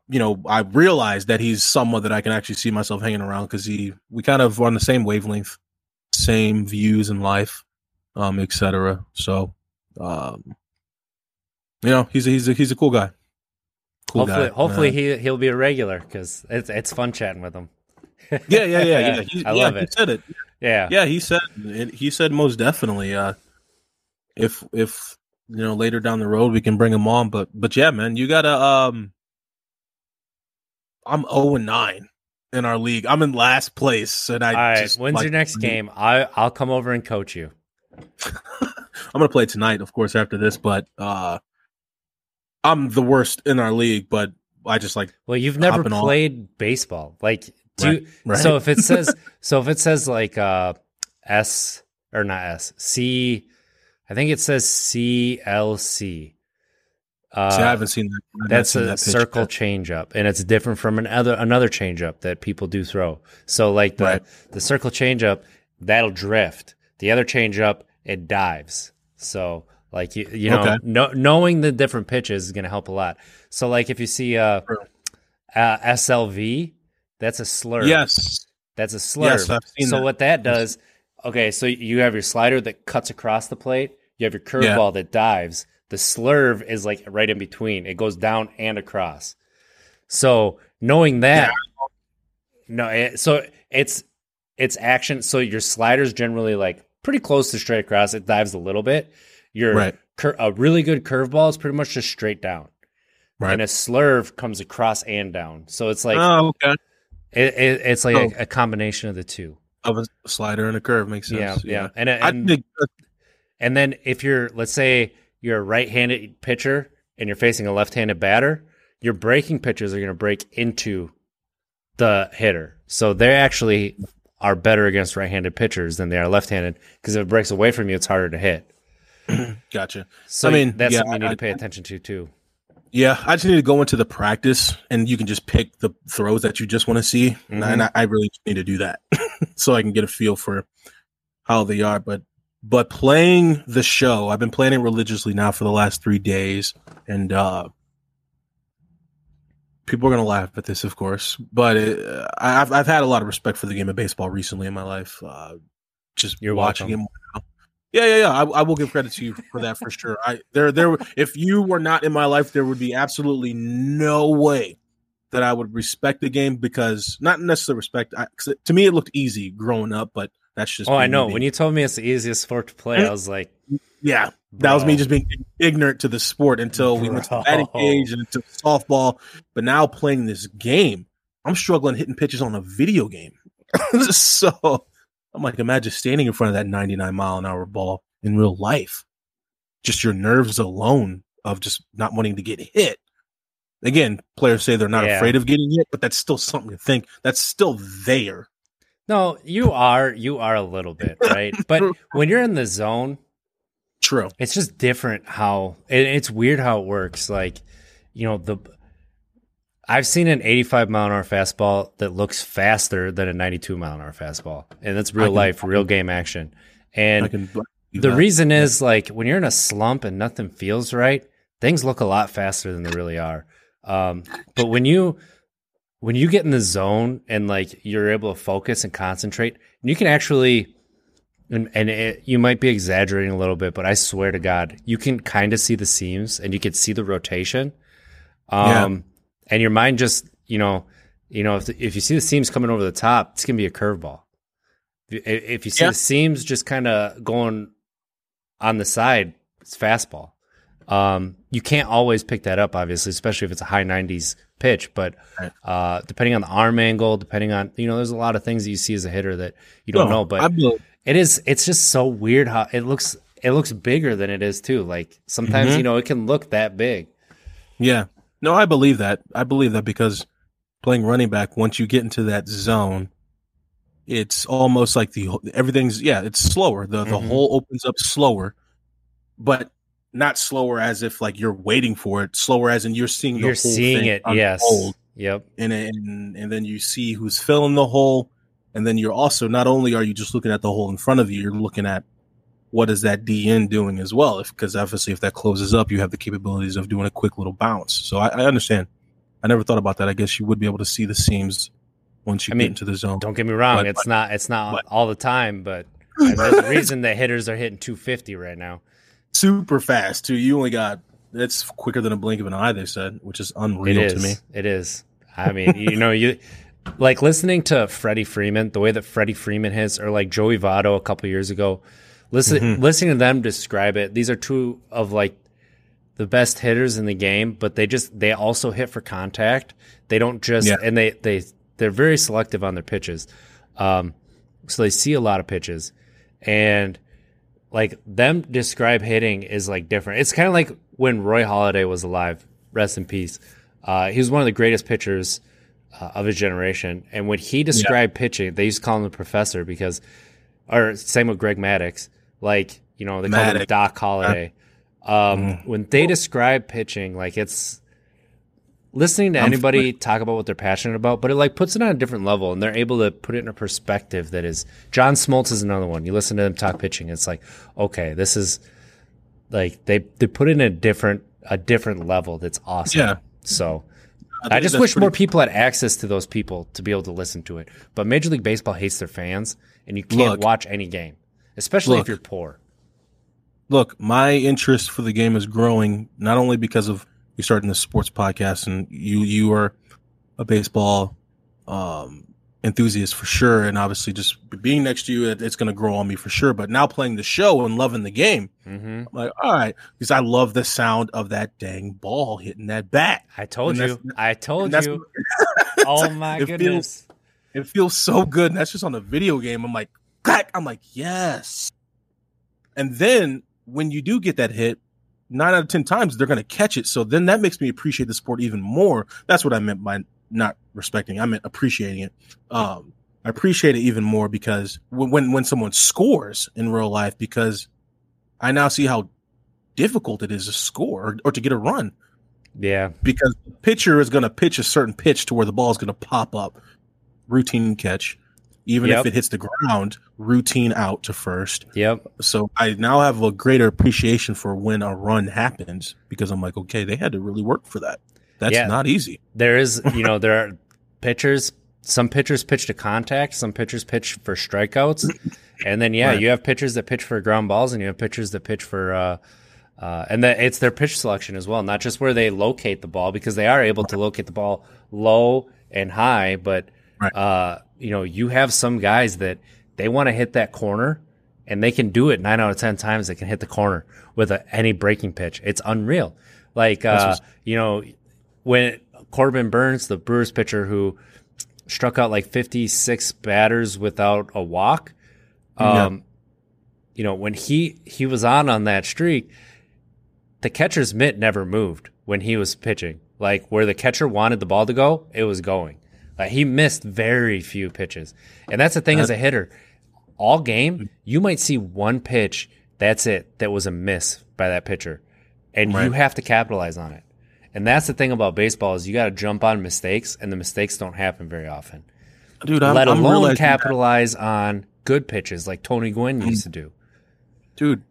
you know, I realized that he's someone that I can actually see myself hanging around because he, we kind of on the same wavelength, same views in life, um, etc. So, um, you know, he's a, he's a, he's a cool guy. Cool hopefully guy. hopefully he he'll be a regular because it's it's fun chatting with him. yeah, yeah, yeah, yeah. He, I yeah, love He it. said it. Yeah. Yeah, he said it, he said most definitely. Uh, if if you know later down the road we can bring him on, but but yeah, man, you gotta. Um, I'm zero and nine in our league. I'm in last place, and I All right. just When's like- your next game? I I'll come over and coach you. I'm gonna play tonight, of course, after this, but uh, I'm the worst in our league. But I just like Well, you've never Hopping off. played baseball. Like do Right, right. so if it says so if it says like uh S or not S C I think it says CLC. Uh, see, I haven't seen that. I haven't That's seen a that circle yet. changeup, and it's different from another another changeup that people do throw. So, like the Right. the circle changeup, that'll drift. The other changeup, it dives. So like you, you know, Okay. know, knowing the different pitches is going to help a lot. So like if you see uh, Sure. uh SLV, that's a slurve. Yes. That's a slurve. Yes, I've seen so that. what that does, okay, so you have your slider that cuts across the plate. You have your curveball that dives. The slurve is like right in between. It goes down and across. So knowing that, no, it, so it's it's action. So your slider's generally like pretty close to straight across. It dives a little bit. Your Right. cur- a really good curveball is pretty much just straight down. Right. And a slurve comes across and down. So it's like oh, okay. it, it, it's like Oh. a, a combination of the two. Of a slider and a curve makes sense. Yeah, yeah. And I and, think uh, and then if you're let's say you're a right-handed pitcher and you're facing a left-handed batter, your breaking pitches are going to break into the hitter. So they actually are better against right-handed pitchers than they are left-handed because if it breaks away from you, it's harder to hit. gotcha. So I mean, that's yeah, something you need I- to pay attention to too. Yeah, I just need to go into the practice, and you can just pick the throws that you just want to see, and Mhm. I, I really need to do that so I can get a feel for how they are. But but playing the show, I've been playing it religiously now for the last three days, and uh people are gonna laugh at this, of course. But it, I- I've I've had a lot of respect for the game of baseball recently in my life. Uh, just You're watching welcome. it more now. Yeah, yeah, yeah. I, I will give credit to you for that for sure. I there there if you were not in my life, there would be absolutely no way that I would respect the game because not necessarily respect. I, it- to me, it looked easy growing up, but that's just Oh, I know. When you told me it's the easiest sport to play, I mm. was like, yeah, that was me just being ignorant to the sport until we went to batting cage and into softball. But now playing this game, I'm struggling hitting pitches on a video game. so I'm like, imagine standing in front of that 99 mile an hour ball in real life. Just your nerves alone of just not wanting to get hit. Again, players say they're not Yeah. afraid of getting hit, but that's still something to think. That's still there. No, you are. You are a little bit, right? But when you're in the zone, True. it's just different how it, it's weird how it works like you know the i've seen an 85 mile an hour fastball that looks faster than a 92 mile an hour fastball and that's real can- life real game action and can the reason is like when you're in a slump and nothing feels right things look a lot faster than they really are um, but when you when you get in the zone and like you're able to focus and concentrate you can actually and, and it, you might be exaggerating a little bit, but I swear to God, you can kind of see the seams and you can see the rotation. Um, and your mind just, you know, you know, if the, if you see the seams coming over the top, it's gonna be a curveball. If, if you see Yeah. the seams just kind of going on the side, it's fastball. Um, you can't always pick that up, obviously, especially if it's a high 90s pitch. But uh, depending on the arm angle, depending on you know, there's a lot of things that you see as a hitter that you don't No, know. But it is. It's just so weird how it looks. It looks bigger than it is too. Like sometimes Mhm. you know it can look that big. Yeah. No, I believe that. I believe that because playing running back, once you get into that zone, it's almost like the everything's yeah, it's slower. The the Mhm. hole opens up slower, but not slower as if like you're waiting for it. Slower as in you're seeing the You're seeing it. Yes. Yep. and, and and then you see who's filling the hole, and then you're also not only are you just looking at the hole in front of you, you're looking at what is that DN doing as well? If because obviously if that closes up, you have the capabilities of doing a quick little bounce. So I, I understand. I never thought about that. I guess you would be able to see the seams once you I mean, get into the zone. Don't get me wrong. But- it's not. It's not but- all the time, but there's a reason that hitters are hitting 250 right now. Super fast too. You only got it's quicker than a blink of an eye. They said, which is unreal is. to me. It is. I mean, you know, you like listening to Freddie Freeman, the way that Freddie Freeman hits, or like Joey Votto a couple years ago. Listen, Mhm. listening to them describe it. These are two of like the best hitters in the game, but they just they also hit for contact. They don't just Yeah. and they they they're very selective on their pitches. Um, so they see a lot of pitches, and like them describe hitting is like different. It's kind of like when Roy Halladay was alive. Rest in peace. Uh, he was one of the greatest pitchers uh, of his generation, and when he described pitching, they used to call him the professor because, or same with Greg Maddux. Like you know, they call him Maddux. Doc Holliday. Um, Mm. When they describe pitching, like it's listening to I'm anybody talk about what they're passionate about, but it like puts it on a different level, and they're able to put it in a perspective that is. John Smoltz is another one. You listen to them talk pitching, it's like, okay, this is like they they put it in a different a different level. That's awesome. Yeah. So I, think just wish more people had access to those people to be able to listen to it. But Major League Baseball hates their fans, and you can't Look. watch any game, especially if you're poor. look, my interest for the game is growing not only because of you starting this sports podcast and you you are a baseball um, enthusiast for sure, and obviously just being next to you, it, it's going to grow on me for sure. But now playing the show and loving the game, hmm I'm like, all right, because I love the sound of that dang ball hitting that bat. I told And you. I told you. oh my It feels- goodness. It feels so good, and that's just on a video game. I'm like. I'm like, yes. And then when you do get that hit, nine out of ten times they're going to catch it. So then that makes me appreciate the sport even more. That's what I meant by not respecting. I meant appreciating it. Um, I appreciate it even more because when when, someone scores in real life, because I now see how difficult it is to score or, or to get a run Yeah. because the pitcher is going to pitch a certain pitch to where the ball is going to pop up, routine catch. Even Yep. if it hits the ground, routine out to first. Yep. So I now have a greater appreciation for when a run happens because I'm like, okay, they had to really work for that. That's Yeah. not easy. There is, you know, there are pitchers. Some pitchers pitch to contact. Some pitchers pitch for strikeouts, and then yeah, Right. you have pitchers that pitch for ground balls, and you have pitchers that pitch for, uh, uh, and that it's their pitch selection as well, not just where they locate the ball because they are able to locate the ball low and high, but Right. uh, you know, you have some guys that they want to hit that corner, and they can do it nine out of ten times. They can hit the corner with a, any breaking pitch. It's unreal. Like uh, what's- you know, when Corbin Burnes, the Brewers pitcher who struck out like 56 batters without a walk, Yeah. um, you know, when he he was on on that streak, the catcher's mitt never moved when he was pitching. Like where the catcher wanted the ball to go, it was going. Like he missed very few pitches, and that's the thing as a hitter. All game, you might see one pitch. That's it. That was a miss by that pitcher, and you have to capitalize on it. And that's the thing about baseball is you got to jump on mistakes, and the mistakes don't happen very often. Dude, I'm, let I'm alone realizing that- capitalize on good pitches like Tony Gwynn mm. used to do. dude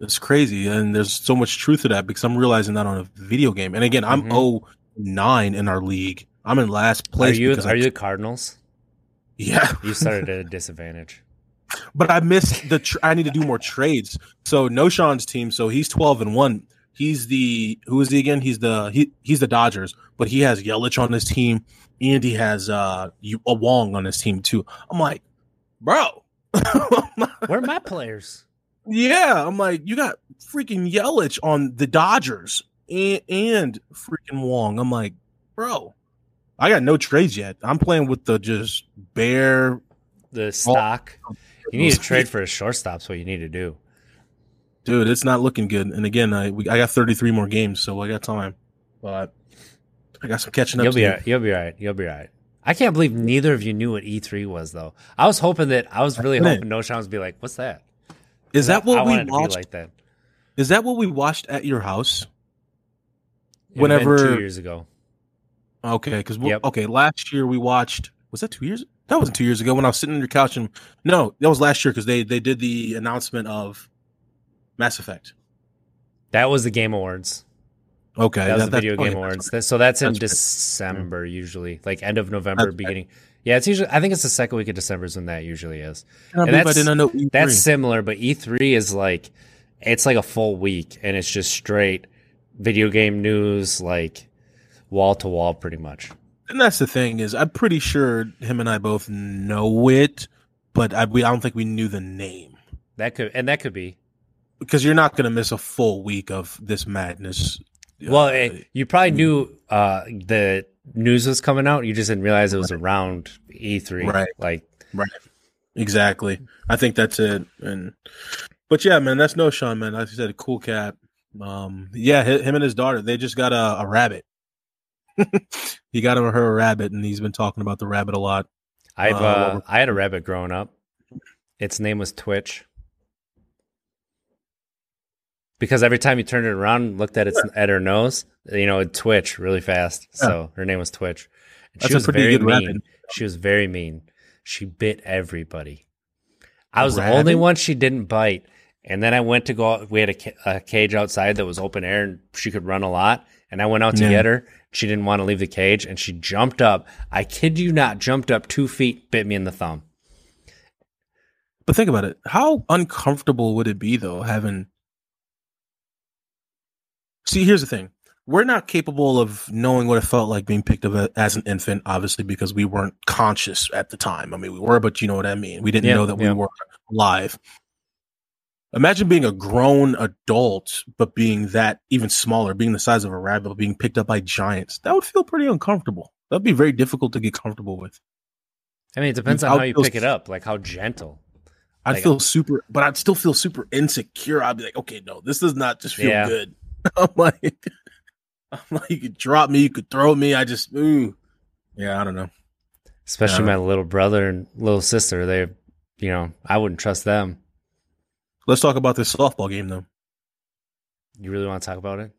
it's crazy and there's so much truth to that because i'm realizing that on a video game and again i'm mm-hmm. oh nine in our league i'm in last place. Are you are I- you the Cardinals? yeah You started at a disadvantage. but i missed the tr- i need to do more trades so Knowshon's team so he's 12 and 1 he's the who is he again he's the he, he's the dodgers but he has yelich on his team and he has uh you a wong on his team too i'm like bro Where are my players? Yeah, I'm like, you got freaking Yelich on the Dodgers and, and freaking Wong. I'm like, bro, I got no trades yet. I'm playing with the just bare. The stock. You need to trade for a shortstop. That's what you need to do. Dude, it's not looking good. And again, I we, I got 33 more games, so I got time. But I got some catching up. You'll to be all right. You'll be all right. You'll be all right. I can't believe neither of you knew what E3 was though. I was hoping that I was really hoping Knowshon would be like, "What's that?" Is that I what we watched? like that. Is that what we watched at your house? It Whenever- two years ago. Okay, because Yep. okay, last year we watched. Was that two years? That wasn't two years ago when I was sitting on your couch and no, that was last year because they they did the announcement of Mass Effect. That was the Game Awards. Okay, That was that- the Video okay, Game Awards. That- So that's in That's. December usually, like end of November, That's beginning. Yeah, it's usually. I think it's the second week of December is when that usually is. And believe I didn't know. E3. That's similar, but E3 is like it's like a full week, and it's just straight video game news, like wall to wall, pretty much. and that's the thing is, I'm pretty sure him and I both know it, but I we I don't think we knew the name That could and that could be. because you're not gonna miss a full week of this madness. Well, Uh, it, you probably knew uh, the news was coming out. You just didn't realize it was around E3. Right. Like right, Exactly. I think that's it. And but yeah, man, that's Knowshon, man. Like I said, a cool cat. Um, yeah, him and his daughter, they just got a, a rabbit. He got him her a rabbit, and he's been talking about the rabbit a lot. I've Uh, uh, I had a rabbit growing up. Its name was Twitch. because every time you turned it around and looked at its at her nose, you know, it twitch really fast. So her name was Twitch. And That's she a was pretty very good mean. rabbit. She was very mean. She bit everybody. I was the only one she didn't bite. And then I went to go. out- We had a, a cage outside that was open air, and she could run a lot. And I went out to Yeah. get her. She didn't want to leave the cage, and she jumped up. I kid you not, jumped up two feet, bit me in the thumb. But think about it. How uncomfortable would it be though having See, here's the thing. We're not capable of knowing what it felt like being picked up as an infant, obviously, because we weren't conscious at the time. I mean, we were, but you know what I mean. We didn't Yeah, know that yeah. we were alive. Imagine being a grown adult, but being that even smaller, being the size of a rabbit, being picked up by giants. That would feel pretty uncomfortable. That'd be very difficult to get comfortable with. I mean, it depends on I'll how you pick it up, like how gentle. I'd Like- feel super, but I'd still feel super insecure. I'd be like, okay, no, this does not just feel Yeah. good. I'm like, I'm like, you could drop me, you could throw me. I just, ooh, yeah, I don't know. Especially Yeah. my little brother and little sister. They, you know, I wouldn't trust them. Let's talk about this softball game, though. You really want to talk about it?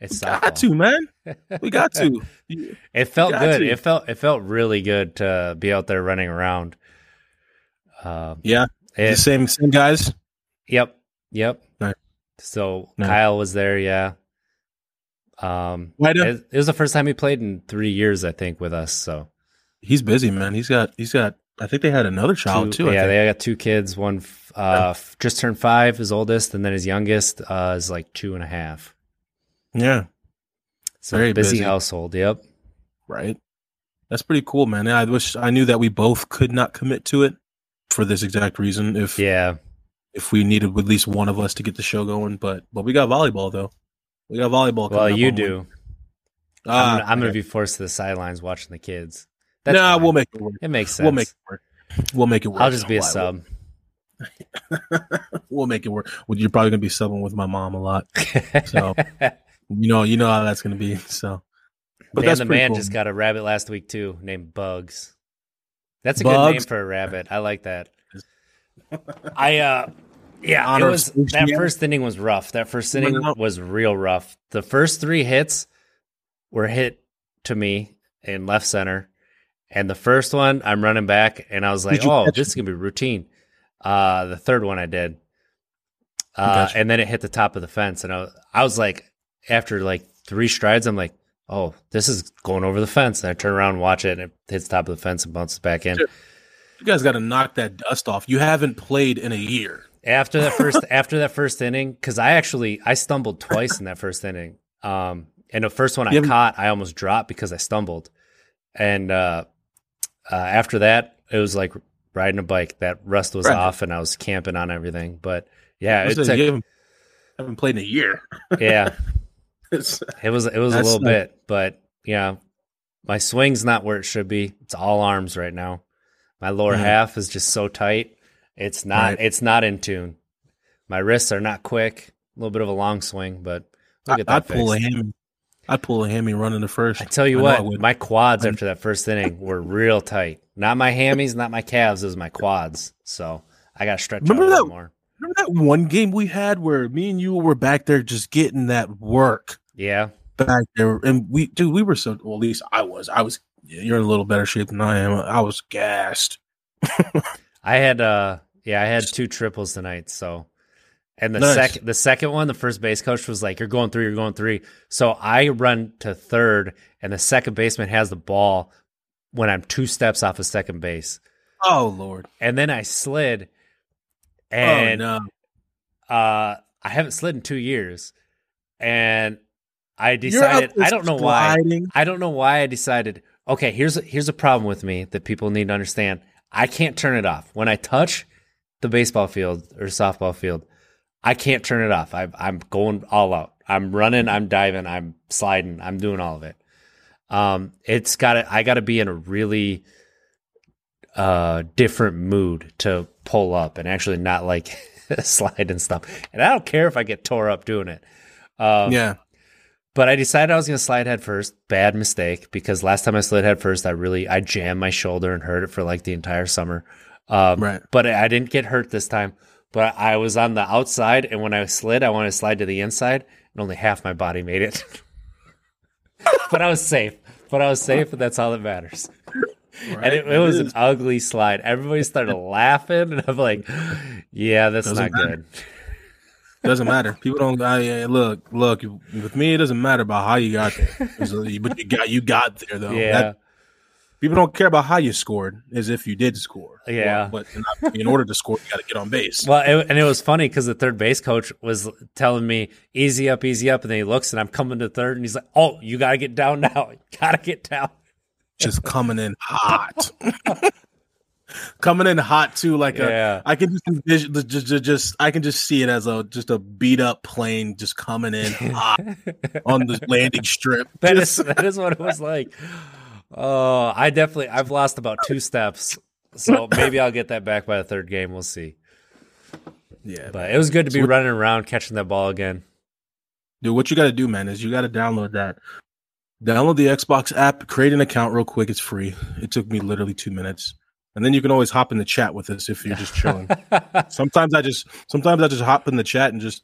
It's We got to, man. We got to. It felt good. to. It felt it felt really good to be out there running around. Um, Yeah, the same, same guys. yep, yep. Nice. So. Kyle was there. Yeah. Um, it, it was the first time he played in three years, I think, with us. So He's busy, man. He's got, he's got. I think they had another child Two- too. Yeah, they got two kids. One uh, f- just turned five, his oldest, and then his youngest uh, is like two and a half. yeah, So Very busy, busy. household. Yep. right. That's pretty cool, man. I wish I knew that we both could not commit to it for this exact reason. If Yeah. if we needed at least one of us to get the show going. But but we got volleyball though. We got volleyball. Well, up you do. Wednesday. I'm, Ah, gonna, I'm gonna be forced to the sidelines watching the kids. Nah, fine. we'll make it work. It makes sense. We'll make it work. We'll make it work. I'll just be a sub. we'll make it work. Well, you're probably gonna be subbing with my mom a lot. So you know, you know how that's gonna be. So, but man, that's the man cool. just got a rabbit last week too, named Bugs. That's a good name for a rabbit. I like that. I uh yeah, Honor of was that first inning was rough. That first inning it was real rough. The first three hits were hit to me in left center. And the first one, I'm running back, and I was like, "Oh, this is gonna be routine." Uh, the third one I did, uh, Gotcha. and then it hit the top of the fence, and I was, I was like, after like three strides, I'm like, "Oh, this is going over the fence." And I turn around and watch it, and it hits the top of the fence and bounces back in. You guys got to knock that dust off. You haven't played in a year. After that first, after that first inning, because I actually I stumbled twice in that first inning. Um, and the first one I caught, I almost dropped because I stumbled. And uh, uh, after that, it was like riding a bike. That rust was Right. off, and I was camping on everything. But yeah, I it took, you haven't, played in a year. yeah, it was it was a little like- bit, but yeah, my swing's not where it should be. It's all arms right now. My lower Mhm. half is just so tight. It's not Right. it's not in tune. My wrists are not quick. A little bit of a long swing, but we'll I, get that I'd pull a hammy. I'd pull a hammy running the first. I tell you I what, my quads I'm- after that first inning were real tight. Not my hammies, not my calves, it was my quads. So I got to stretch Remember out a little that- more. Remember that one game we had where me and you were back there just getting that work Yeah, back there, and we, dude, we were so. Well, at least I was. I was. You're in a little better shape than I am. I was gassed. I had uh yeah, I had two triples tonight, so and the Nice. second the second one, the first base coach was like, You're going three, you're going three. So I run to third and the second baseman has the ball when I'm two steps off of second base. Oh Lord. And then I slid and oh no. uh I haven't slid in two years. And I decided I don't know why. I don't know why I decided. Okay, here's a, here's a problem with me that people need to understand. I can't turn it off when I touch the baseball field or softball field. I can't turn it off. I, I'm going all out. I'm running. I'm diving. I'm sliding. I'm doing all of it. Um, it's got to. I got to be in a really uh different mood to pull up and actually not like slide and stuff. And I don't care if I get tore up doing it. Um, Yeah. but I decided I was going to slide head first. Bad mistake because last time I slid head first, I really I jammed my shoulder and hurt it for like the entire summer. Um, Right. But I didn't get hurt this time. But I was on the outside, and when I slid, I wanted to slide to the inside, and only half my body made it. but I was safe. But I was safe, and that's all that matters. Right? And it, it was an ugly slide. Everybody started laughing, and I'm like, "Yeah, that's Doesn't not matter. good." Doesn't matter. People don't. I, look, look. With me, it doesn't matter about how you got there, but you got you got there though. Yeah. That, people don't care about how you scored, as if you did score. Yeah. Well, but in, in, order to score, you got to get on base. Well, it, and it was funny because the third base coach was telling me easy up, easy up, and then he looks and I'm coming to third, and he's like, "Oh, you got to get down now. Got to get down." Just coming in hot. coming in hot too. Like yeah. A, I can just envision just, just, just I can just see it as a just a beat up plane just coming in hot on the landing strip. That is that is what it was like. Oh, I definitely I've lost about two steps, so maybe I'll get that back by the third game. We'll see. Yeah, but man. it was good to be so running around catching that ball again. Dude, what you got to do, man, is you got to download that. Download the Xbox app, create an account real quick. It's free. It took me literally two minutes and then you can always hop in the chat with us if you're just chilling. sometimes I just sometimes I just hop in the chat and just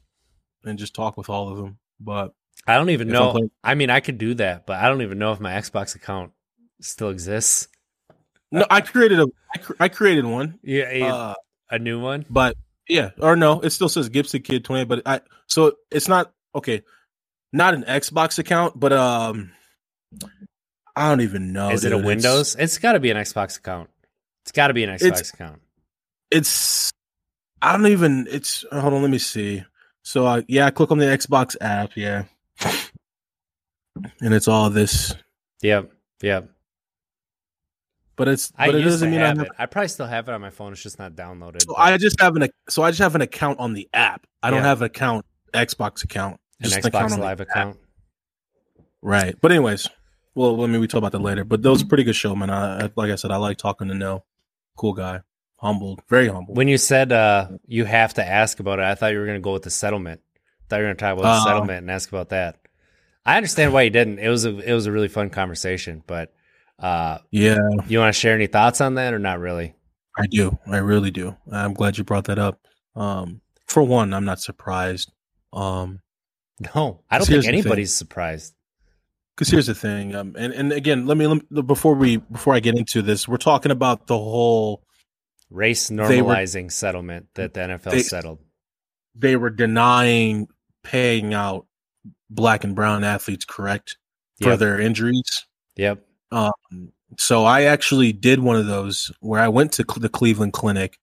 and just talk with all of them. But I don't even know. Playing, I mean, I could do that, but I don't even know if my Xbox account still exists. No, I created a I, cr- I created one. Yeah, a, uh, a new one. But yeah, or no, it still says Gibson Kid twenty. But I so it's not okay. Not an Xbox account, but um, I don't even know. Is dude. it a Windows? it's, it's got to be an Xbox account. It's got to be an Xbox it's, account. It's I don't even. It's hold on. Let me see. So uh, yeah, I click on the Xbox app. Yeah, and it's all this. Yep. Yep. But it's. I but it doesn't mean have I, have, it. I probably still have it on my phone. It's just not downloaded. So I just have an. So I just have an account on the app. I don't have an account Xbox account. Just an Xbox account Live account. Right. But anyways, well, I mean, we talk about that later. But that was a pretty good show, man. I, like I said, I like talking to know cool guy, humbled, very humble. When you said uh, you have to ask about it, I thought you were going to go with the settlement. I thought you were going to talk about uh, the settlement and ask about that. I understand why you didn't. It was a it was a really fun conversation, but uh, yeah, you want to share any thoughts on that or not really? I do. I really do. I'm glad you brought that up. Um, for one, I'm not surprised. Um, no, I don't think anybody's surprised. Because here's the thing, um, and and again, let me, let me before we before I get into this, we're talking about the whole race normalizing were, settlement that the NFL they, settled. They were denying paying out black and brown athletes, correct, for yep. their injuries. Yep. Um, so I actually did one of those where I went to the Cleveland Clinic.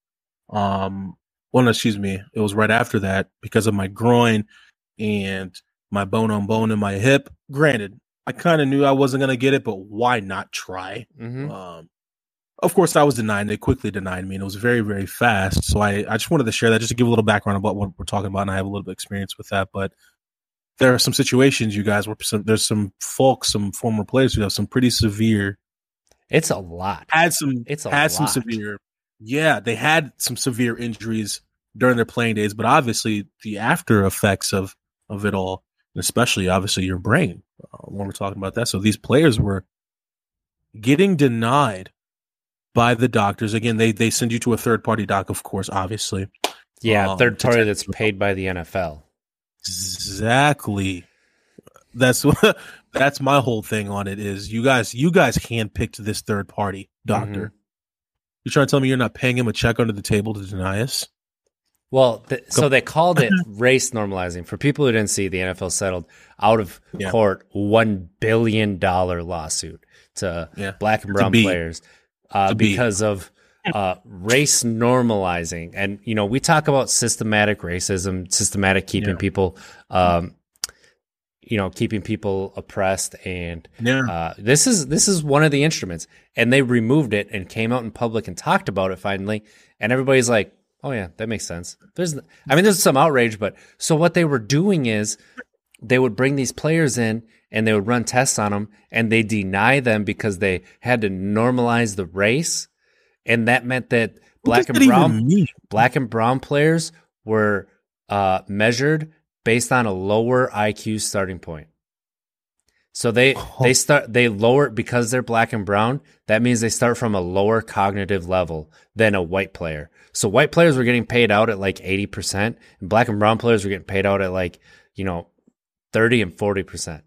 Um, well, no, excuse me, it was right after that because of my groin and my bone on bone in my hip. Granted, I kind of knew I wasn't going to get it, but why not try? Mm-hmm. Um, of course, I was denied. They quickly denied me, and it was very, very fast. So I, I just wanted to share that just to give a little background about what we're talking about, and I have a little bit of experience with that. But there are some situations, you guys, where some, there's some folks, some former players who have some pretty severe. It's a lot. Had some. It's a had lot. some severe. Yeah, they had some severe injuries during their playing days, but obviously the after effects of of it all, and especially obviously your brain, uh, when we're talking about that. So these players were getting denied by the doctors. Again, they they send you to a third party doc, of course, obviously. Yeah, um, third party that's paid by the NFL. Exactly. That's what that's my whole thing on it is you guys you guys handpicked this third party doctor. Mm-hmm. You're trying to tell me you're not paying him a check under the table to deny us? Well, th- so they called it race normalizing. For people who didn't see, the NFL settled out of yeah. court one billion dollar lawsuit to yeah. black and brown players uh, because of uh, race normalizing. And you know, we talk about systematic racism, systematic keeping yeah. people, um, you know, keeping people oppressed. And uh, this is this is one of the instruments. And they removed it and came out in public and talked about it finally. And everybody's like Oh yeah, that makes sense. There's, I mean, there's some outrage, but so what they were doing is they would bring these players in and they would run tests on them and they deny them because they had to normalize the race, and that meant that black and brown black and brown players were uh, measured based on a lower IQ starting point. So they they start they lower because they're black and brown. That means they start from a lower cognitive level than a white player. So white players were getting paid out at like eighty percent, and black and brown players were getting paid out at like you know thirty and forty percent.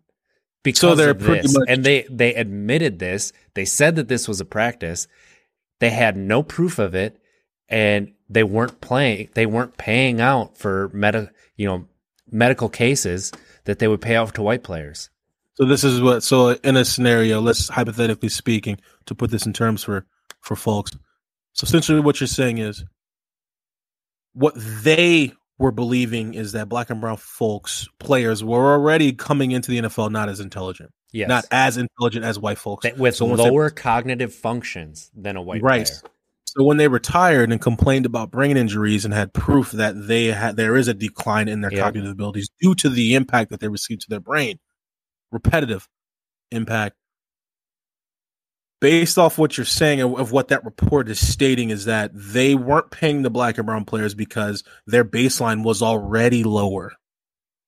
Because So they're of this, much- and they they admitted this. They said that this was a practice. They had no proof of it, and they weren't playing. They weren't paying out for meta, you know, medical cases that they would pay out to white players. So this is what. So in a scenario, let's hypothetically speaking, to put this in terms for for folks. So essentially, what you're saying is, what they were believing is that black and brown folks players were already coming into the NFL not as intelligent, Yes, not as intelligent as white folks. That- with So once they- lower cognitive functions than a white right. player. So when they retired and complained about brain injuries and had proof that they had there is a decline in their Yep. cognitive abilities due to the impact that they received to their brain, repetitive impact. Based off what you're saying of, of what that report is stating is that they weren't paying the black and brown players because their baseline was already lower.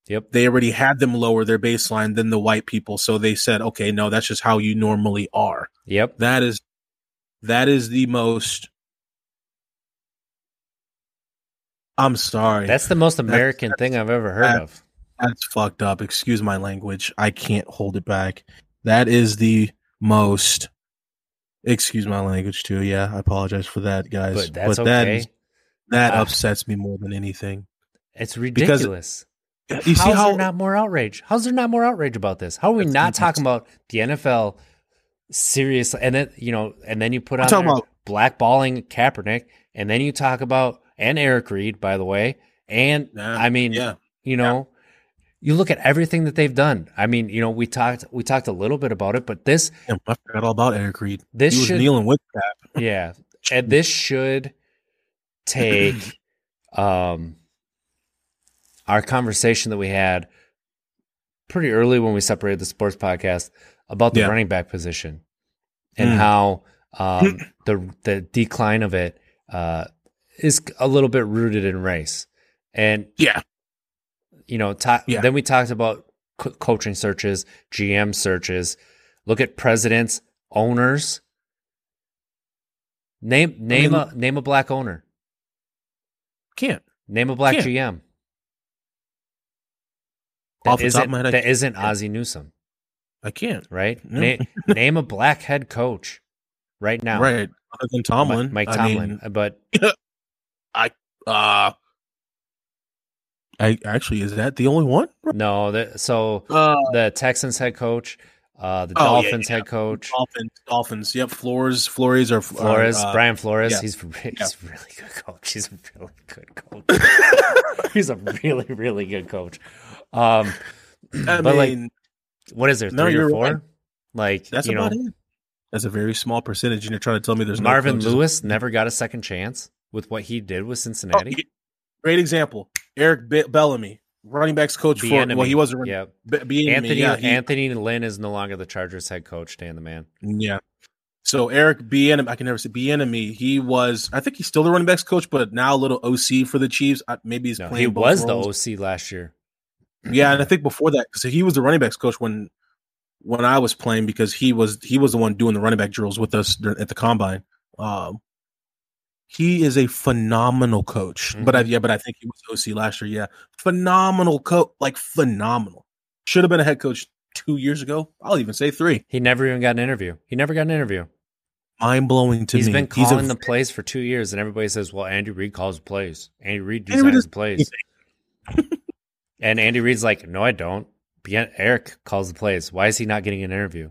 Yep. They already had them lower their baseline than the white people, so they said, "Okay, no, that's just how you normally are." Yep. That is that is the most I'm sorry. That's the most That's- American thing I've ever heard that- of. That's fucked up. Excuse my language. I can't hold it back. That is the most excuse my language too. Yeah, I apologize for that, guys. But that's that okay. is- that upsets me more than anything. It's because- You see How's how there not more outrage? How's there not more outrage about this? How are we not talking about the NFL seriously? And then you know, and then you put I'm on about- blackballing Kaepernick, and then you talk about and Eric Reid, by the way, and Yeah, I mean, yeah. you know, you look at everything that they've done. I mean, you know, we talked we talked a little bit about it, but this Damn, I forgot all about Eric Reid. This he was should- kneeling with that. yeah and this should take um our conversation that we had pretty early when we separated the sports podcast about the Yeah. running back position and Mm. how um the the decline of it uh is a little bit rooted in race and Yeah. you know ta- Yeah. then we talked about co- coaching searches gm searches look at presidents owners name name mean- a name a black owner Can't. name a black Can't. gm Off that the top of isn't my head, I that can't. isn't ozzie newsome I can't. right No. Na- name a black head coach right now Right. Other than Tomlin. mike, Mike I tomlin mean, but uh I actually is that the only one? no the, so Uh the texans head coach uh the Oh, dolphins yeah. head coach Dolphins, Dolphins. Yep, Flores, Flores are Flores, uh, Brian Flores. yeah. He's he's a really good coach. He's a really good coach. he's a really really good coach. Um, I but like, what is there? No, Three or you're four? right. Like that's you know, about it. That's a very small percentage, and you're trying to tell me there's Marvin no Lewis never got a second chance with what he did with Oh, Cincinnati. y- great example. Eric Be- Bellamy, running backs coach for Bieniemy. well, he was a running yeah. Bieniemy, Anthony yeah, he- Anthony Lynn is no longer the Chargers head coach. Dan the man. Yeah. So Eric Bieniemy, I can never say Bieniemy. He was, I think he's still the running backs coach, but now a little OC for the Chiefs. Maybe he's No, playing. he was the. OC last year. Yeah, and I think before that, because he was the running backs coach when when I was playing, because he was he was the one doing the running back drills with us at the combine. Um, he is a phenomenal coach, but I, yeah, but I think he was OC last year. Yeah, phenomenal coach, like phenomenal. Should have been a head coach two years ago. I'll even say three. He never even got an interview. He never got an interview. Mind blowing to He's me. Been He's been calling the plays for two years, and everybody says, "Well, Andy Reid calls the plays. Andy Reid Andy designs the plays." and Andy Reid's like, "No, I don't." Eric calls the plays. Why is he not getting an interview?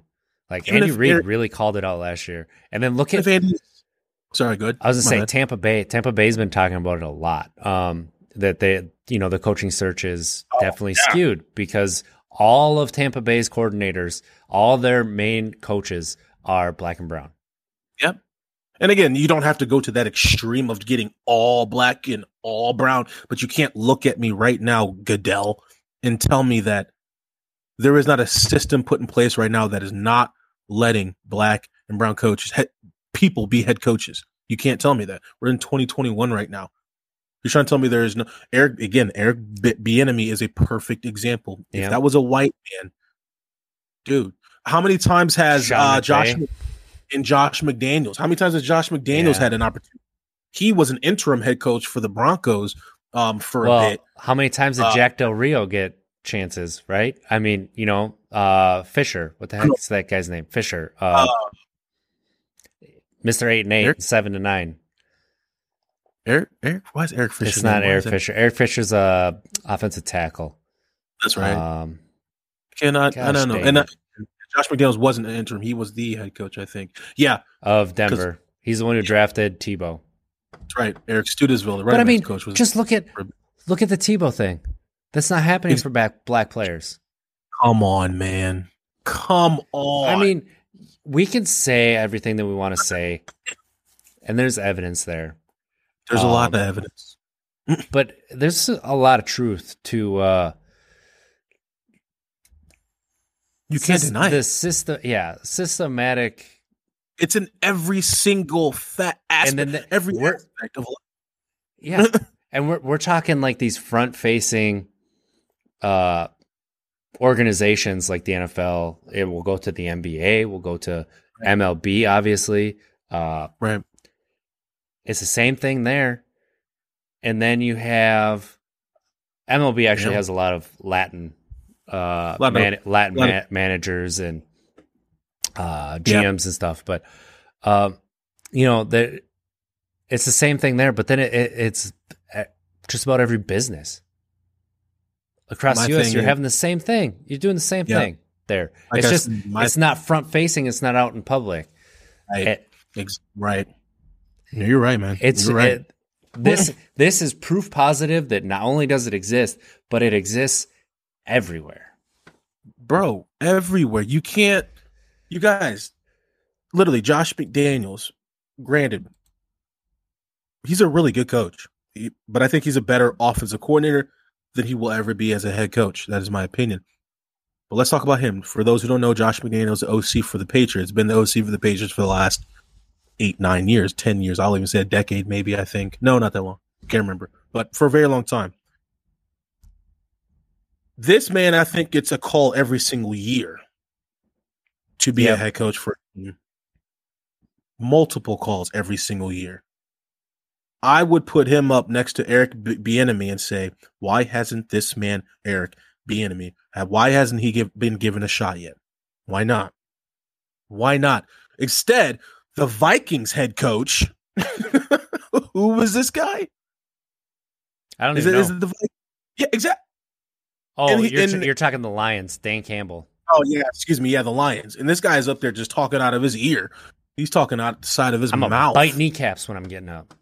Like Even Andy Reid Eric- really called it out last year. And then look at Andy, sorry, good. I was gonna My say bad. Tampa Bay. Tampa Bay's been talking about it a lot. Um, that they, you know, the coaching search is Oh, definitely skewed because all of Tampa Bay's coordinators, all their main coaches are black and brown. And again, you don't have to go to that extreme of getting all black and all brown, but you can't look at me right now, Goodell, and tell me that there is not a system put in place right now that is not letting black and brown coaches, head, people be head coaches. You can't tell me that. We're in 2021 right now. You're trying to tell me there is no Eric again. Eric B- Bieniemy is a perfect example. Yeah. If that was a white man, dude. How many times has uh, Josh. And Josh McDaniels? How many times has Josh McDaniels Yeah. had an opportunity? He was an interim head coach for the Broncos um, for a bit. how many times did Uh, Jack Del Rio get chances? Right? I mean, you know, uh, Fisher. What the heck is that guy's name? Fisher. Uh, Uh, Mister Eight and Eight, Eric- seven to nine. Eric, Eric, why is Eric Fisher? it's not Eric Fisher. Eric Fisher's a offensive tackle. That's right. Um, Cannot. I don't know. And it. Josh McDaniels wasn't an interim; he was the head coach, I think. Yeah, of Denver. He's the one who drafted Tebow. that's right. Eric Studesville, the But I running mean, backs coach, was just look at look at the Tebow thing. That's not happening Ex- for back black players. Come on, man. Come on. I mean, we can say everything that we want to say, and there's evidence there. there's a lot um, of evidence. But there's a lot of truth to uh, You can't sys- deny the it. system. Yeah, systematic. It's in every single fat aspect, And then the- every we're- aspect of life. Yeah, and we're we're talking like these front facing uh organizations like the NFL. It will go to the NBA. We'll go to MLB. Obviously, uh, Right. it's the same thing there. And then you have MLB actually Yeah. has a lot of Latin uh of- man, Latin lot ma- of- managers and uh Yeah. GMs and stuff, but um you know, the it's the same thing there, but then it, it, it's just about every business across My the US. You're is- having the same thing. You're doing the same Yeah. thing there. Like it's I just my- it's not front facing. It's not out in public. Right. It- Ex- right. Yeah, you're right, man. It's you're right. this this is proof positive that not only does it exist, but it exists everywhere. bro, everywhere. You can't. You guys, literally, Josh McDaniels. Granted, he's a really good coach, but I think he's a better offensive coordinator than he will ever be as a head coach. That is my opinion. But let's talk about him. For those who don't know, Josh McDaniels, the OC for the Patriots, been the OC for the Patriots for the last eight, nine years, ten years. I'll even say a decade, maybe. I think no, not that long. Can't remember, but for a very long time. This man, I think, gets a call every single year to be a head coach for multiple calls every single year. I would put him up next to Eric Bieniemy and say, why hasn't this man Eric Bieniemy? Why hasn't he give, been given a shot yet? Why not? Why not? Instead, the Vikings head coach, who was this guy? I don't Is even it, know. is it the Vi- yeah exactly? Oh, and he- you're, and- you're talking the Lions, Dan Campbell. Oh yeah, excuse me, yeah, the Lions. And this guy is up there just talking out of his ear. He's talking out the side of his I'm mouth. bite kneecaps when I'm getting up.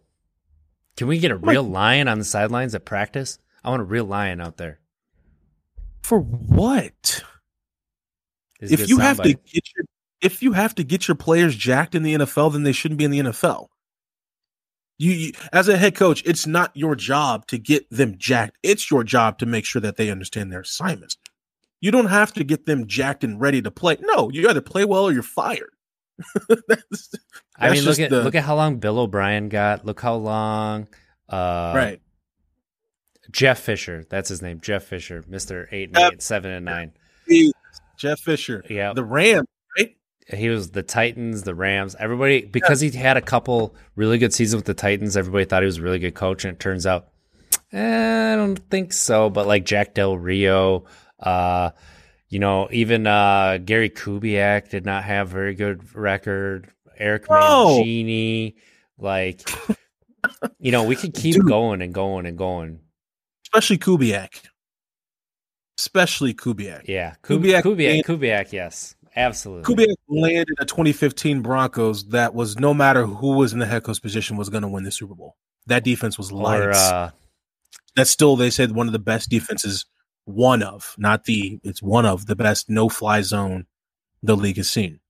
Can we get a real lion on the sidelines at practice? I want a real lion out there. For what? If you have to get your if you have to get your players jacked in the NFL, then they shouldn't be in the NFL. You, you as a head coach, it's not your job to get them jacked. It's your job to make sure that they understand their assignments. You don't have to get them jacked and ready to play. No, you either play well or you're fired. That's- I mean, look at the- look at how long Bill O'Brien got. Look how long uh, right. Jeff Fisher, that's his name, Jeff Fisher, Mister Eight and. Eight, Seven and Nine. Jeff Fisher, Yeah, the Rams? He was the Titans, the Rams. Everybody because he had a couple really good seasons with the Titans. Everybody thought he was a really good coach, and it turns out eh, I don't think so. But like Jack Del Rio, uh, you know, even uh, Gary Kubiak did not have a very good record. Eric No. Mangini, like you know, we could keep Dude. going and going and going. Especially Kubiak. Especially Kubiak. Yeah, Kub- Kubiak- Kubiak, Kubiak, yes, absolutely. Kubiak landed a 2015 Broncos that was no matter who was in the head coach position was going to win the Super Bowl. That defense was or lights. uh, That's still they said one of the best defenses, one of, not the, it's one of the best no fly zone the league has seen.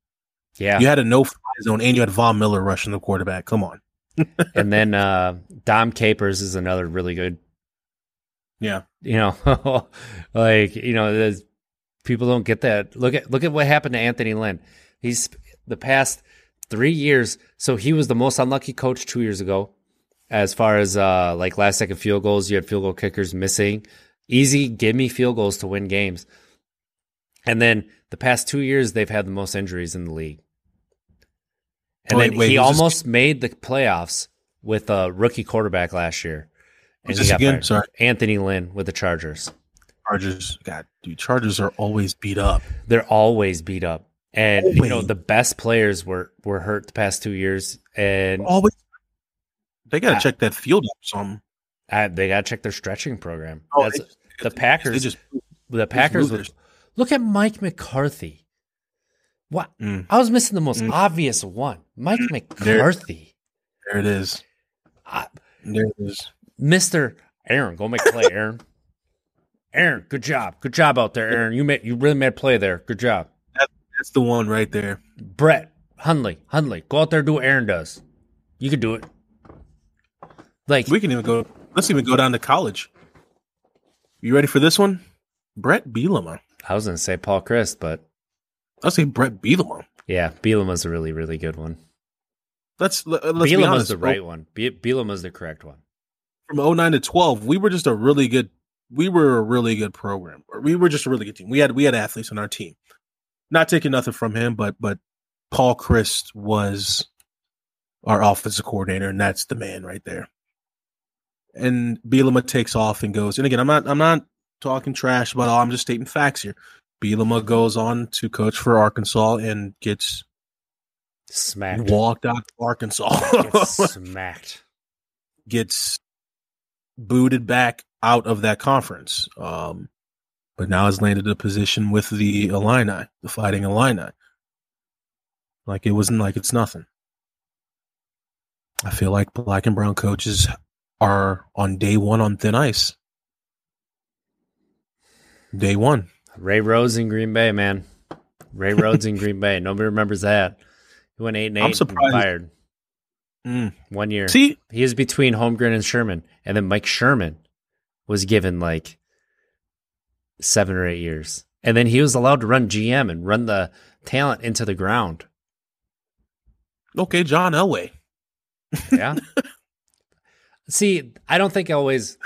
yeah, You had a no fly zone and you had Von Miller rushing the quarterback. Come on. and then uh, Dom Capers is another really good. Yeah. You know, like you know, there's- people don't get that. Look at look at what happened to Anthony Lynn. He's the past three years. So he was the most unlucky coach two years ago, as far as uh, like last second field goals. You had field goal kickers missing. Easy, give me field goals to win games. And then the past two years, they've had the most injuries in the league. And Wait, then wait, he almost made the playoffs with a rookie quarterback last year. Who's he this got again? fired. Sorry. Anthony Lynn with the Chargers. Chargers. God, dude, Chargers are always beat up. They're always beat up. And you know, the best players were were hurt the past two years and Always. They got to Ah. check that field up some. they got to check their stretching program. Oh, the Packers just the Packers look at Mike McCarthy. What? Mm. I was missing the most Mm. obvious one. Mike There- McCarthy. there it is. I- There it is. Mr. Aaron, go make play, Aaron. Aaron, good job. Good job out there, Aaron. You made you really made a play there. Good job. That's the one right there. Brett, Hundley, Hundley, go out there and do what Aaron does. You can do it. Like We can even go. Let's even go down to college. You ready for this one? Brett Bielema. I was gonna say Paul Chryst, but I'll say Brett Bielema. yeah, Bielema's a really, really good one. Let's let, let's be honest. the oh right one. Bielema's the correct one. From 09 to 12, we were just a really good. We were a really good program. We were just a really good team. We had we had athletes on our team. Not taking nothing from him, but but Paul Chryst was our offensive coordinator, and that's the man right there. And Bielema takes off and goes. And again, I'm not I'm not talking trash about all. I'm just stating facts here. Bielema goes on to coach for Arkansas and gets Smacked. walked out of Arkansas. Gets smacked. gets booted back out of that conference. Um, but now has landed a position with the Illini, the Fighting Illini. Like it wasn't like it's nothing. I feel like black and brown coaches are on day one on thin ice. Day one. Ray Rhodes in Green Bay, man. Ray Rhodes in Green Bay. Nobody remembers that. He went eight and eight. I'm surprised. fired Mm. one year. See, He is between Holmgren and Sherman, and then Mike Sherman was given like seven or eight years, and then he was allowed to run GM and run the talent into the ground. okay, John Elway. Yeah. See, I don't think Elway's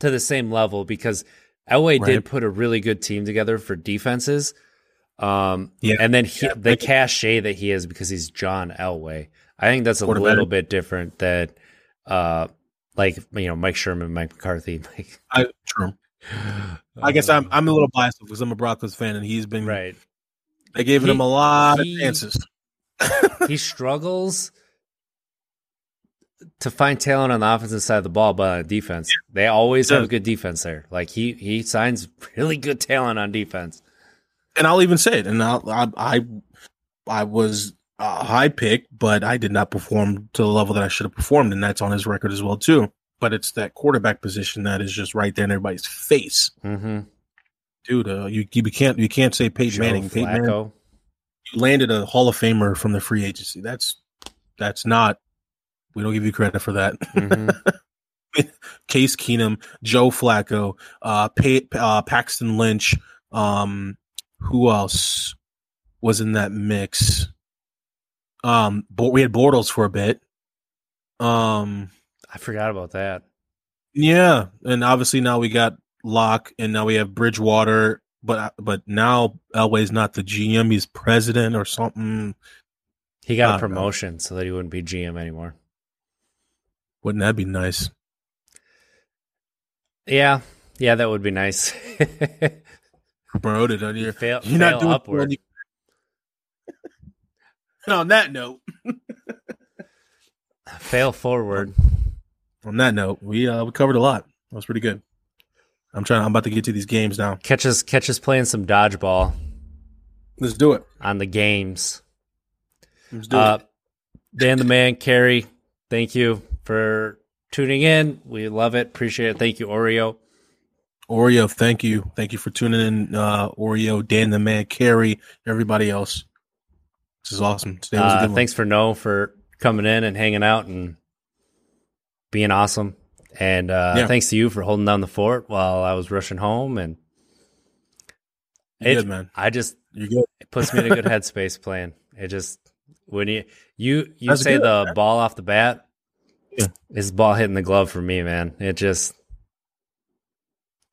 to the same level because Elway Right. did put a really good team together for defenses. Um, Yeah. and then he, Yeah, the cachet that he is because he's John Elway. I think that's a little bit different than, uh, like you know Mike Sherman, Mike McCarthy. Mike, I true. I guess I'm I'm a little biased because I'm a Broncos fan and he's been right. They gave He- him a lot he- of chances. he struggles to find talent on the offensive side of the ball, but on defense, they always have a good defense there. Like he he signs really good talent on defense. and I'll even say it. And I'll, I, I, I was a high pick, but I did not perform to the level that I should have performed, and that's on his record as well too. But it's that quarterback position that is just right there in everybody's face, Mm-hmm. dude. Uh, you you can't you can't say Peyton Manning. Peyton Manning you landed a Hall of Famer from the free agency. That's that's not. We don't give you credit for that. Mhm. Case Keenum, Joe Flacco, uh, uh, Paxton Lynch. Um, who else was in that mix? Um, but we had Bortles for a bit. Um, I forgot about that. yeah, and obviously now we got Lock, and now we have Bridgewater. But but now Elway's not the GM; he's president or something. He got a don't know. promotion so that he wouldn't be GM anymore. Wouldn't that be nice? Yeah, yeah, that would be nice. Promoted on your fail, You're not fail doing upward. And on that note, Fail forward. on that note, we uh we covered a lot. That was pretty good. I'm trying. I'm about to get to these games now. Catch us, catch us playing some dodgeball Let's do it. on the games. Let's do Uh, it. Dan the man, Carrie, thank you for tuning in. We love it. Appreciate it. Thank you, Oreo. Oreo, thank you, thank you for tuning in. Uh, Oreo, Dan the Man, Carrie, everybody else. This is awesome. Today was Uh, thanks for No for coming in and hanging out and being awesome. And uh, Yeah. thanks to you for holding down the fort while I was rushing home. And You're it, good, man. I just You're good. it puts me in a good headspace playing. It just when you you you That's say good, the man. ball off the bat, Yeah. it's ball hitting the glove for me, man. It just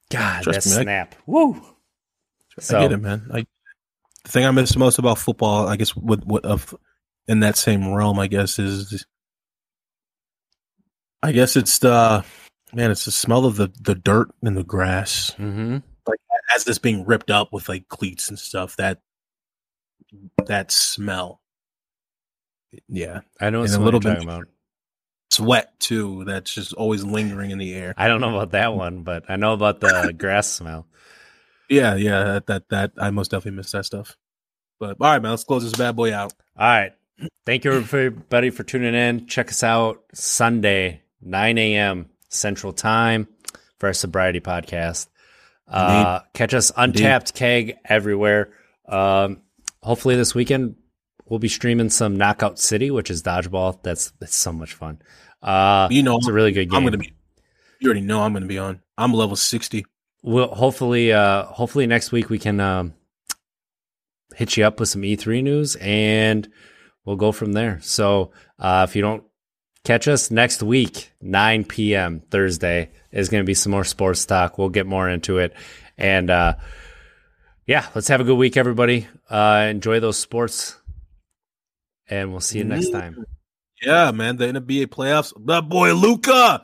God, Trust that me, I- snap. Woo. So, I get it, man. I, thing I miss most about football, I guess, with what of in that same realm, I guess, is I guess it's the man. It's the smell of the the dirt and the grass, hmm like as this being ripped up with like cleats and stuff. That that smell, yeah, I know it's a little bit- about. sweat too. That's just always lingering in the air. I don't know about that one, but I know about the grass smell. Yeah, yeah, that that that I most definitely miss that stuff. But all right, man, let's close this bad boy out. All right. Thank you everybody for tuning in. Check us out Sunday, 9 a.m. Central Time for our sobriety podcast. Uh, catch us Untapped Keg everywhere. Um, hopefully this weekend we'll be streaming some Knockout City, which is dodgeball. That's that's so much fun. Uh, You know, it's a really good game. I'm gonna be. You already know I'm gonna be on. I'm level sixty. we'll hopefully uh hopefully next week we can um hit you up with some E3 news and we'll go from there. So uh if you don't catch us next week, 9 p.m. Thursday is going to be some more sports talk. We'll get more into it. And uh yeah, let's have a good week everybody. Uh enjoy those sports. And we'll see you next time. Yeah, man, the NBA playoffs. That boy Luka.